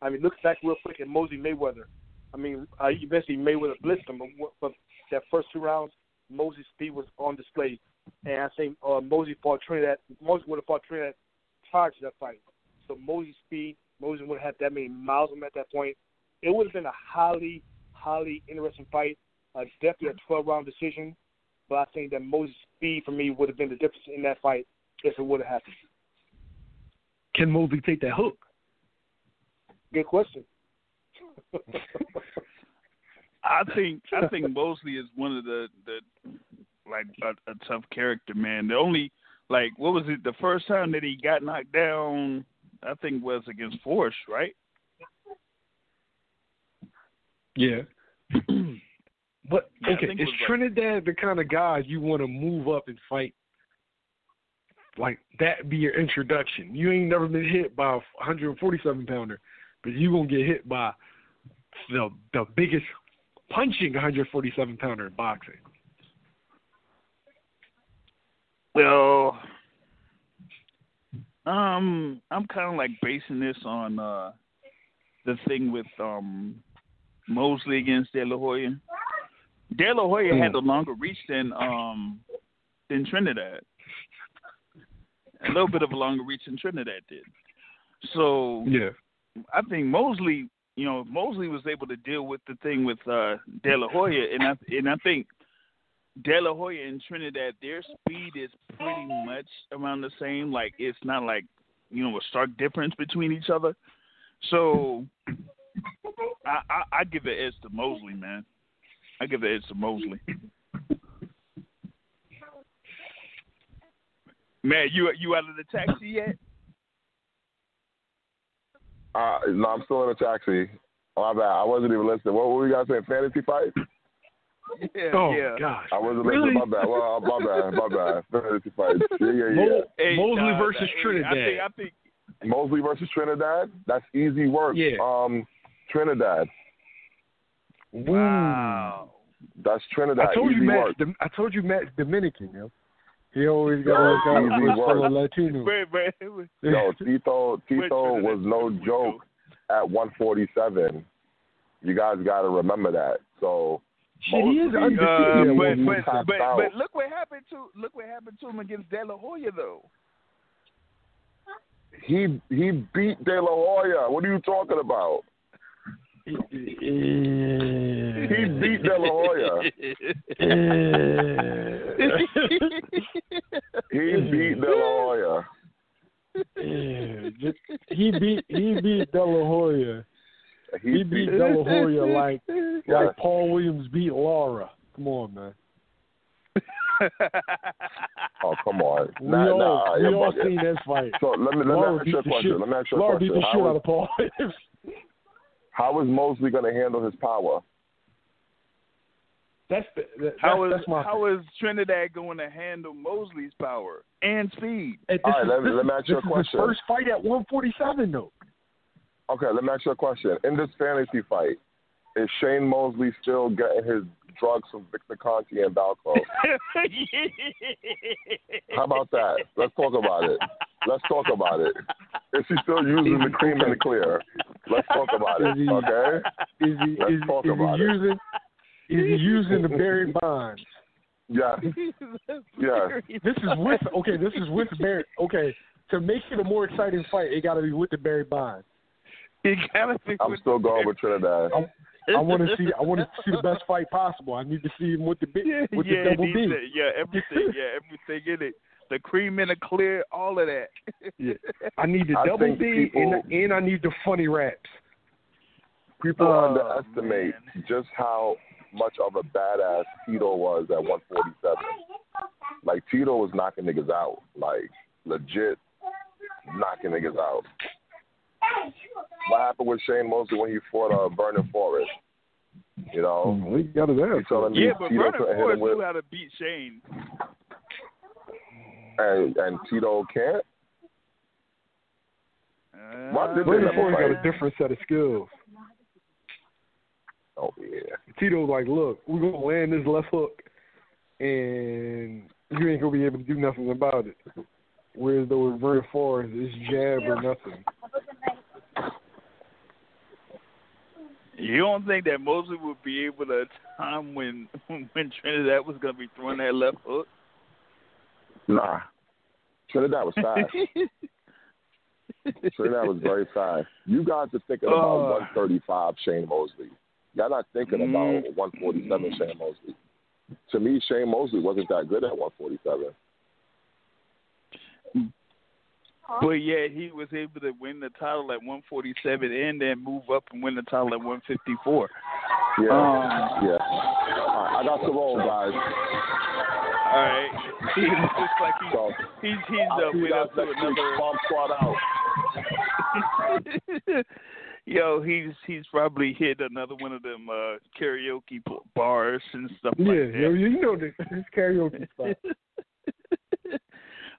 I mean, look back real quick at Mosey Mayweather. I mean, uh, eventually Mayweather blitzed him, but, but that first two rounds, Mosey's speed was on display, and I think uh, Mosey fought Trinidad. Mosey would have fought Trinidad prior to that fight. So Mosey's speed, Mosey would have had that many miles on him at that point. It would have been a highly, highly interesting fight. Uh, definitely a 12 round decision, but I think that Mosey's speed for me would have been the difference in that fight if it would have happened. Can Mosley take that hook? Good question. I think I think Mosley is one of the the like a, a tough character, man. The only like what was it the first time that he got knocked down? I think was against Forrest, right? Yeah. but Yeah, okay, it is was like- Trinidad the kind of guy you want to move up and fight? Like that be your introduction. You ain't never been hit by a 147 pounder, but you gonna get hit by the the biggest punching 147 pounder in boxing. Well, um, I'm kind of like basing this on uh the thing with um Mosley against De La Hoya. De La Hoya had Hmm. a longer reach than um than Trinidad. A little bit of a longer reach than Trinidad did. So Yeah. I think Mosley, you know, Mosley was able to deal with the thing with uh, De La Hoya, and I and I think De La Hoya and Trinidad, their speed is pretty much around the same. Like it's not like you know a stark difference between each other. So I I, I give the edge to Mosley, man. I give the edge to Mosley. Man, you you out of the taxi yet? Uh, no, I'm still in a taxi. My bad. I wasn't even listening. What were you guys saying? Fantasy fight? Yeah, Oh yeah. gosh. I wasn't Really? listening. My bad. Well, my bad. My bad. Fantasy fight. Yeah, yeah, yeah. Mo- Hey, Mosley nah, versus nah, hey, Trinidad. I think I think Mosley versus Trinidad. That's easy work. Yeah. Um, Trinidad. Wow. That's Trinidad. I told easy you Matt. work. Dom- I told you Matt's Dominican, yo. He always got to look out Easy for fellow Latino. Wait, wait, wait. Yo, Tito, Tito Trinidad. was no joke at 147. You guys got to remember that. So. Shit, he is undefeated. Uh, Yeah, but, but, but, but look what happened to look what happened to him against De La Hoya though. He he beat De La Hoya. What are you talking about? He beat De La Hoya. He beat De La Hoya. He beat he beat De La Hoya. He, He beat De La Hoya like Yeah. like Paul Williams beat Lara. Come on, man. Oh come on. We Nah, all nah, we all bugging. seen that fight. So let me let Lara me ask beat you a question. shit- Let me ask you a Lara beat the shit out of Paul Williams. How is Mosley going to handle his power? That's the, that, how that's, is that's how is Trinidad going to handle Mosley's power and speed? Hey, All right, is, let me- this, let me ask you a this is question. first fight at 147 though. Okay, let me ask you a question. In this fantasy fight, is Shane Mosley still getting his drugs from Victor Conte and Balco? How about that? Let's talk about it. Let's talk about it. Is he still using the cream and the clear? Let's talk about it. Is he- Okay. Is he Let's is, talk is about he it. using is he using the Barry Bonds? Yeah. Yeah. This is with okay. This is with Barry. Okay, to make it a more exciting fight, it got to be with the Barry Bonds. You gotta be I'm with still going with Trinidad. I want to see. I want to see the best fight possible. I need to see him with the big, yeah, with yeah, the double it B. needs yeah, everything, yeah, everything in it. The cream and the clear, all of that. Yeah. I need the I double think B people- and and I need the funny raps. People Oh, underestimate man. just how much of a badass Tito was at 147. Like Tito was knocking niggas out, like legit knocking niggas out. What happened with Shane Mosley when he fought uh, Vernon Forrest? You know, He got his ass. you telling me Yeah, but Tito Vernon Forrest knew how to beat Shane. And and Tito can't. Why uh, did they Brandon never got a different set of skills. Oh yeah. Tito's like, look, we're gonna land this left hook, and you ain't gonna be able to do nothing about it. Whereas though with Vernon Forrest, it's jab or nothing. You don't think that Mosley would be able to time when when Trinidad was gonna be throwing that left hook? Nah. Trinidad was fast. Trinidad was very fast. You guys are thinking about Uh. 135 Shane Mosley. Y'all not thinking Mm. about 147 Shane Mosley. To me, Shane Mosley wasn't that good at 147. But yet he was able to win the title at 147 and then move up and win the title at 154. Yeah. Um, yeah. All right, I got the roll, guys. All right. He looks like he's So he's he's uh, with guys to another. Bomb squad out. Yo, he's he's probably hit another one of them uh karaoke bars and stuff Yeah, like that. you know this, this karaoke spot.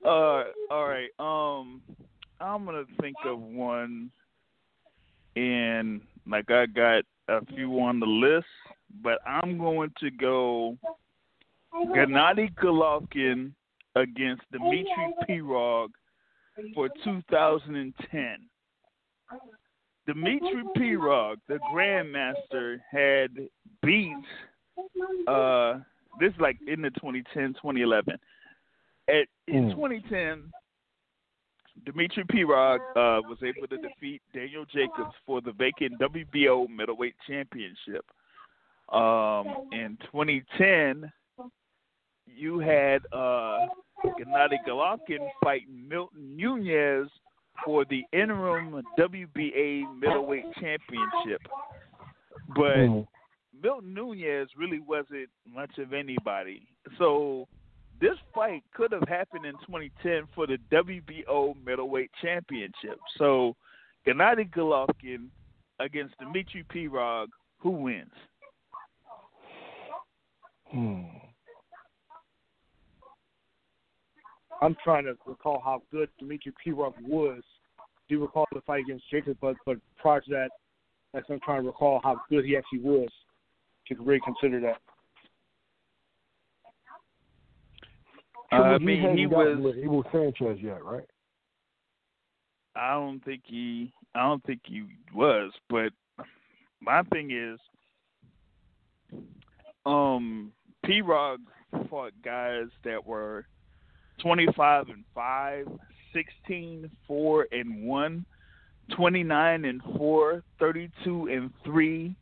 uh, all right. Um, I'm gonna think of one, and like I got a few on the list, but I'm going to go Gennady Golovkin against Dmitry Pirog for 2010. Dmitry Pirog, the Grandmaster, had beat uh this is like in the 2010 2011 at in Mm. 2010 Dmitry Pirog uh, was able to defeat Daniel Jacobs for the vacant WBO middleweight championship. Um, in 2010, you had uh, Gennady Golovkin fighting Milton Nunez for the interim WBA middleweight championship. But Mm. Milton Nunez really wasn't much of anybody. So this fight could have happened in 2010 for the WBO middleweight championship. So Gennady Golovkin against Dmitry Pirog, who wins? Hmm. I'm trying to recall how good Dmitry Pirog was. Do you recall the fight against Jacob, but but prior to that, that's I'm trying to recall how good he actually was. To could really consider that. Uh, I Triple G mean, hadn't he was. with Abel Sanchez yet, right? I don't think he. I don't think he was. But my thing is, um, Pirog fought guys that were 25 and 5, 16, 4 and 1, 29 and 4, 32 and 3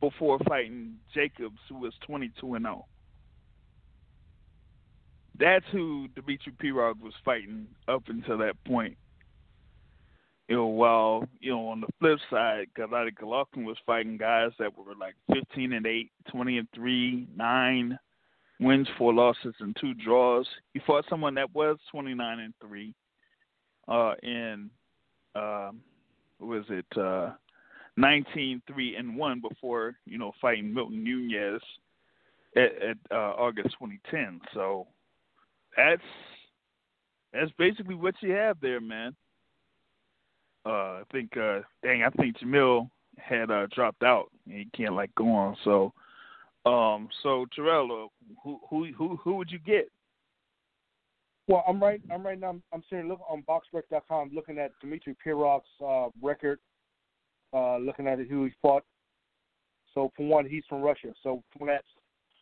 before fighting Jacobs, who was 22 and 0. That's who Dmitry Pirog was fighting up until that point. You know, while you know on the flip side, Gennady Golovkin was fighting guys that were like 15 and 8, 20 and 3, 9 wins, four losses, and two draws. He fought someone that was 29 and 3, uh, in what was it, uh, 19 3 and 1 before you know fighting Milton Nunez at, at uh, August 2010. So that's that's basically what you have there, man. Uh, I think, uh, dang, I think Jamil had uh, dropped out. He can't like go on. So, um, so Terrell, uh, who who who who would you get? Well, I'm right. I'm right now. I'm, I'm sitting look on BoxRec.com, looking at Dmitry Pirog's uh, record, uh, looking at who he fought. So for one, he's from Russia. So from that,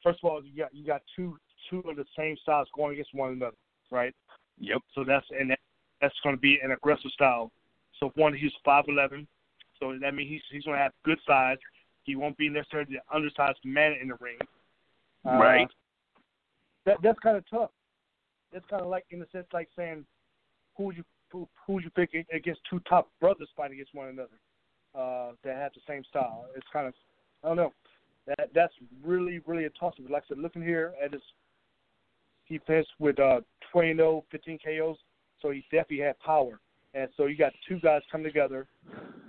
first of all, you got you got two two of the same styles going against one another, right? Yep. So that's and that, that's going to be an aggressive style. So for one, he's five eleven, so that means he's he's going to have good size. He won't be necessarily the undersized man in the ring. Uh, Right. That that's kind of tough. That's kind of like in the sense like saying, who would you who, who would you pick against two top brothers fighting against one another uh, that have the same style? It's kind of I don't know. That that's really really a toss up. Like I said, looking here at his, he finished with uh 20 0, 15 KOs, so he definitely had power. And so you got two guys coming together,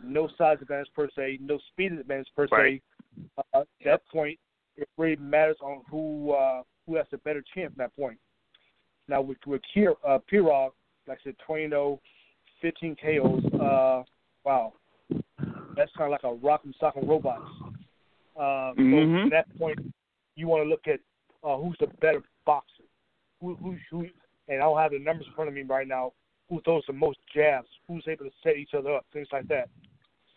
no size advantage per se, no speed advantage per Right. se. Uh, at that point, it really matters on who uh, who has the better chance at that point. Now with with Kier, uh, Pirog, like I said, 20 0, 15 KOs. Uh, wow, that's kind of like a rock and sock and robots. Uh, Mhm. So at that point, you want to look at uh, who's the better boxer. Who, who, who, and I don't have the numbers in front of me right now. Who throws the most jabs? Who's able to set each other up? Things like that.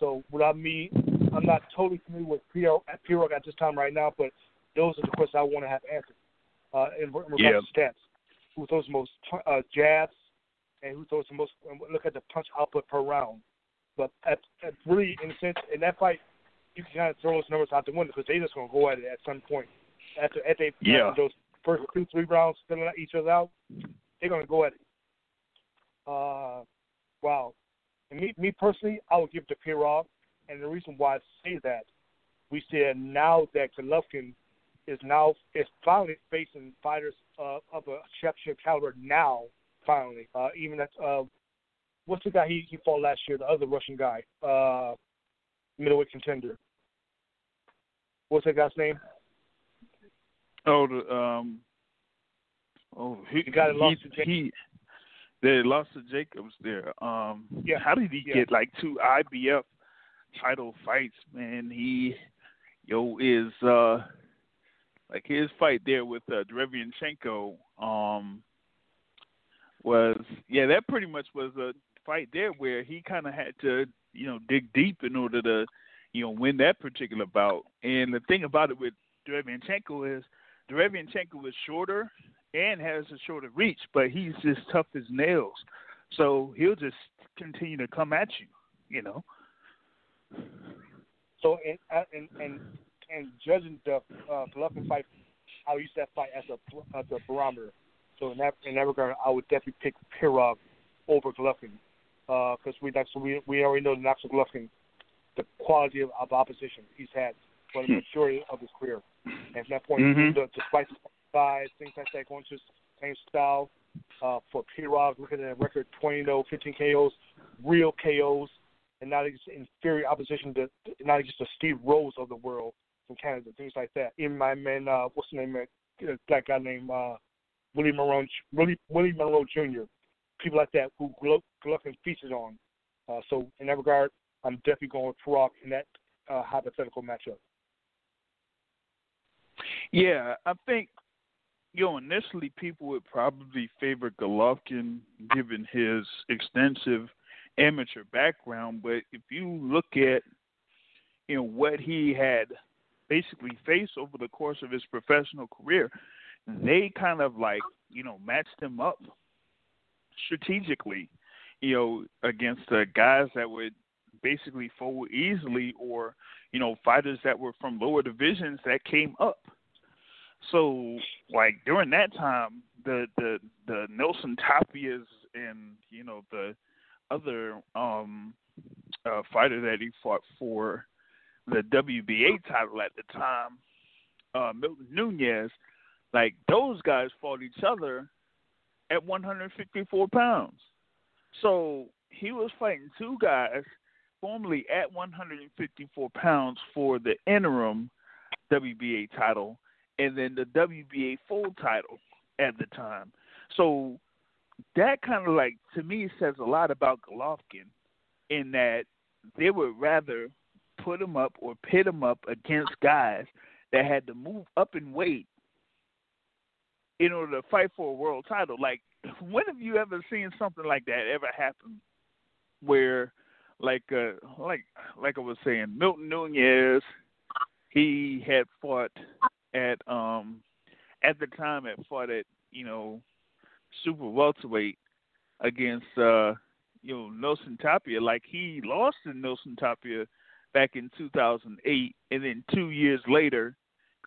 So without me, I'm not totally familiar with Pirog at at this time right now, but those are the questions I want to have answered uh, in, in regards Yeah. to stats. Who throws the most uh, jabs, and who throws the most? Look at the punch output per round. But at, at really, in a sense, in that fight, you can kind of throw those numbers out the window because they're just going to go at it at some point. After, after, they, Yeah. after those first two, three rounds, filling each other out, they're going to go at it. Uh, wow. And me, me personally, I would give it to Pirog. And the reason why I say that, we said now that Golovkin is now is finally facing fighters uh, of a championship caliber now. Finally, uh, even that uh, what's the guy he he fought last year? The other Russian guy, uh, middleweight contender. What's that guy's name? Oh, the um, oh, he The guy that lost he, to Jacobs. he they lost to Jacobs there. Um, Yeah, how did he yeah. get like two IBF title fights? Man, he yo is uh like his fight there with uh, Derevyanchenko um was yeah that pretty much was a fight there where he kind of had to you know dig deep in order to you know win that particular bout. And the thing about it with Derevyanchenko is Derevyanchenko is shorter and has a shorter reach, but he's just tough as nails. So he'll just continue to come at you, you know. So in uh, in and and judging the uh, Golovkin fight, I use that fight as a as a barometer. So in that in that regard, I would definitely pick Pirog over Golovkin because we that's we we already know Axel Golovkin, the quality of, of opposition he's had for the majority of his career. And from that point, Mhm. the, despite things like that, going to same style. Uh, for Pirog, looking at a record 20 0 15 KOs, real KOs, and not against inferior opposition to not against the Steve Rolls of the world from Canada, things like that. Even my man, uh, what's the name of that guy named uh, Willie Monroe, Willie Willie Monroe Jr. People like that who Glo- Golovkin featured on. Uh, so in that regard, I'm definitely going with Pirog in that uh, hypothetical matchup. Yeah, I think you know initially people would probably favor Golovkin given his extensive amateur background, but if you look at you know what he had basically faced over the course of his professional career, they kind of like you know matched him up strategically, you know, against uh, guys that would basically forward easily or you know fighters that were from lower divisions that came up. So like during that time, the the the Nelson Tapias and you know the other um uh fighter that he fought for the WBA title at the time, uh Milton Nunez, like those guys fought each other at 154 pounds. So he was fighting two guys formerly at 154 pounds for the interim WBA title and then the WBA full title at the time. So that kind of like to me says a lot about Golovkin in that they would rather put him up or pit him up against guys that had to move up in weight in order to fight for a world title. Like when have you ever seen something like that ever happen where like uh like like I was saying, Milton Nunez he had fought at um at the time had fought at, you know, super welterweight against uh you know Nelson Tapia. Like he lost to Nelson Tapia back in 2008, and then two years later,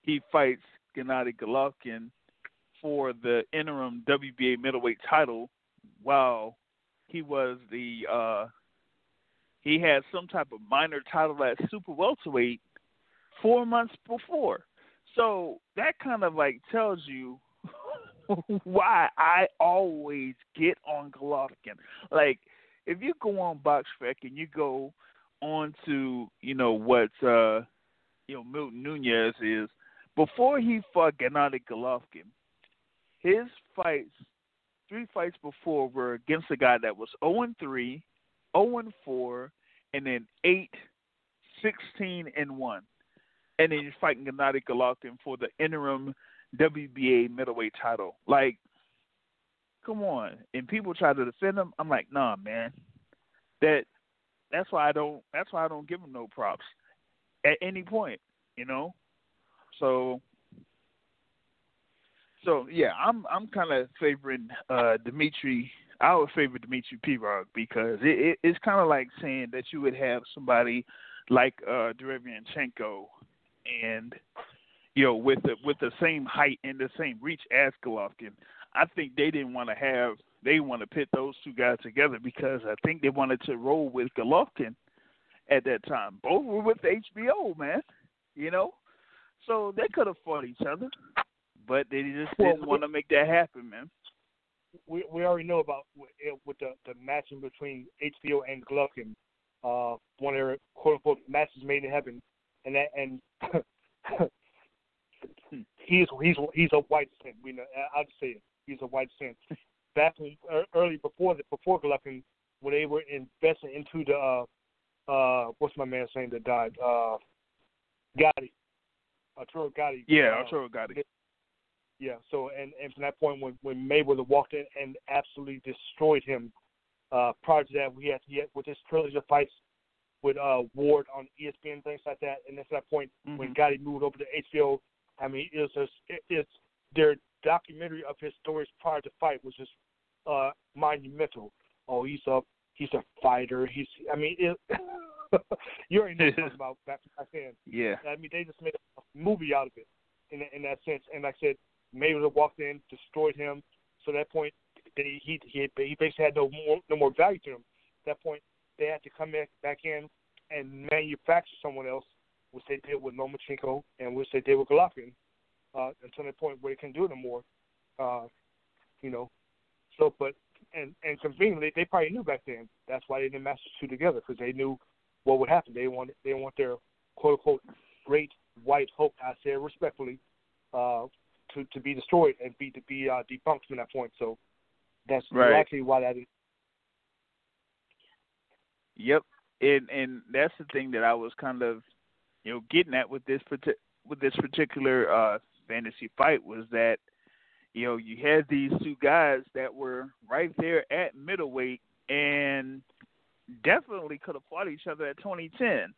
he fights Gennady Golovkin for the interim WBA middleweight title, while he was the uh he had some type of minor title at super welterweight four months before. So that kind of like tells you why I always get on Golovkin. Like if you go on BoxRec and you go on to you know what uh you know Milton Nunez is before he fought Gennady Golovkin, his fights three fights before were against a guy that was 0 and 3, 0 and 4, and then 8, 16 and 1. And then you're fighting Gennady Golovkin for the interim WBA middleweight title. Like, come on. And people try to defend him. I'm like, nah, man. That that's why I don't that's why I don't give him no props at any point, you know? So so yeah, I'm I'm kind of favoring uh Dmitry. I would favor Dmitry Pirog because it, it it's kind of like saying that you would have somebody like uh Derevyanchenko and you know with the with the same height and the same reach as Golovkin. I think they didn't want to have they want to pit those two guys together because I think they wanted to roll with Golovkin at that time. Both were with HBO, man. You know, So they could have fought each other, but they just didn't want to make that happen, man. we we already know about with, with the the matching between HBO and Golovkin, uh, one of their quote unquote matches made in heaven, and that and he's he's he's a white saint. We know I'll just say it. He's a white saint. Back when ear- early before the before Golovkin, when they were investing into the uh uh what's my man's name that died uh Gatti, Arturo Gatti. Yeah, uh, Arturo Gatti. yeah. So and and from that point when when Mayweather walked in and absolutely destroyed him. Uh, prior to that, we had he had with his trilogy of fights with uh Ward on ESPN things like that. And from that point when Mhm. Gatti moved over to HBO, I mean it was just it, it's their documentary of his stories prior to fight was just uh monumental. Oh, he's a he's a fighter. He's I mean it, you already know talking about back back then. Yeah. I mean, they just made a movie out of it in in that sense. And like I said, Mayweather walked in, destroyed him. So at that point, they, he he he basically had no more no more value to him. At that point, they had to come back back in and manufacture someone else, which they did with Lomachenko and which they did with Golovkin, uh, until the point where they couldn't do it no more. Uh, you know, so but and and conveniently, they probably knew back then. That's why they didn't match the two together because they knew what would happen. They want they want their quote unquote great white hope, I say it respectfully, uh, to to be destroyed and be to be uh, debunked from that point. So that's Right. likely why that is. Yep, and and that's the thing that I was kind of, you know, getting at with this with this particular uh, fantasy fight was that, you know, you had these two guys that were right there at middleweight and definitely could have fought each other at 2010,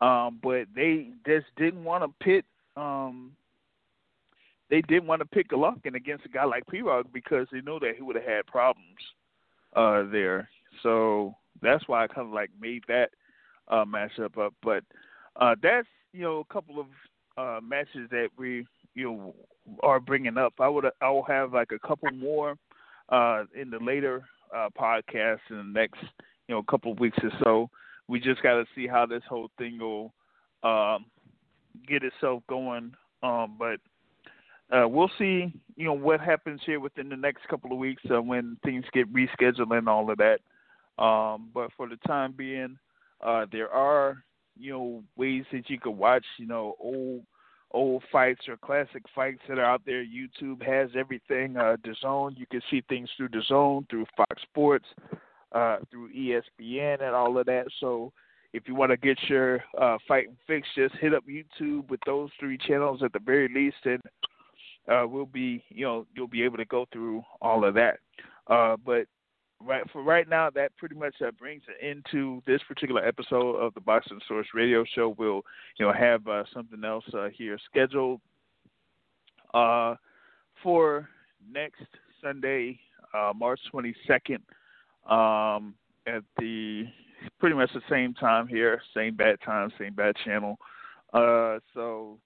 um, but they just didn't want to pit. Um, they didn't want to pick Golovkin against a guy like Pirog because they knew that he would have had problems uh, there. So that's why I kind of like made that uh, matchup up. But uh, that's you know a couple of uh, matches that we you know are bringing up. I would I will have like a couple more uh, in the later uh, podcast in the next you know couple of weeks or so. We just got to see how this whole thing will um, get itself going. Um, but uh, we'll see, you know, what happens here within the next couple of weeks uh, when things get rescheduled and all of that. Um, but for the time being, uh, there are, you know, ways that you can watch, you know, old old fights or classic fights that are out there. YouTube has everything. Uh, Zone, you can see things through DAZN, through Fox Sports, uh, through ESPN, and all of that. So if you want to get your uh, fighting fix, just hit up YouTube with those three channels at the very least, and uh, we'll be, you know, you'll be able to go through all of that. Uh, but right for right now, that pretty much uh, brings it into this particular episode of the Boxing Source Radio Show. We'll, you know, have uh, something else uh, here scheduled uh, for next Sunday, uh, March 22nd, um, at the pretty much the same time here, same bad time, same bad channel. Uh, so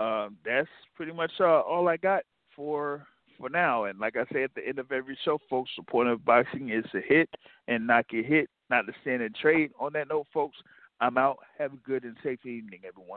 um, that's pretty much uh, all I got for for now. And like I say at the end of every show, folks, the point of boxing is to hit and not get hit, not to stand and trade. On that note, folks, I'm out. Have a good and safe evening, everyone.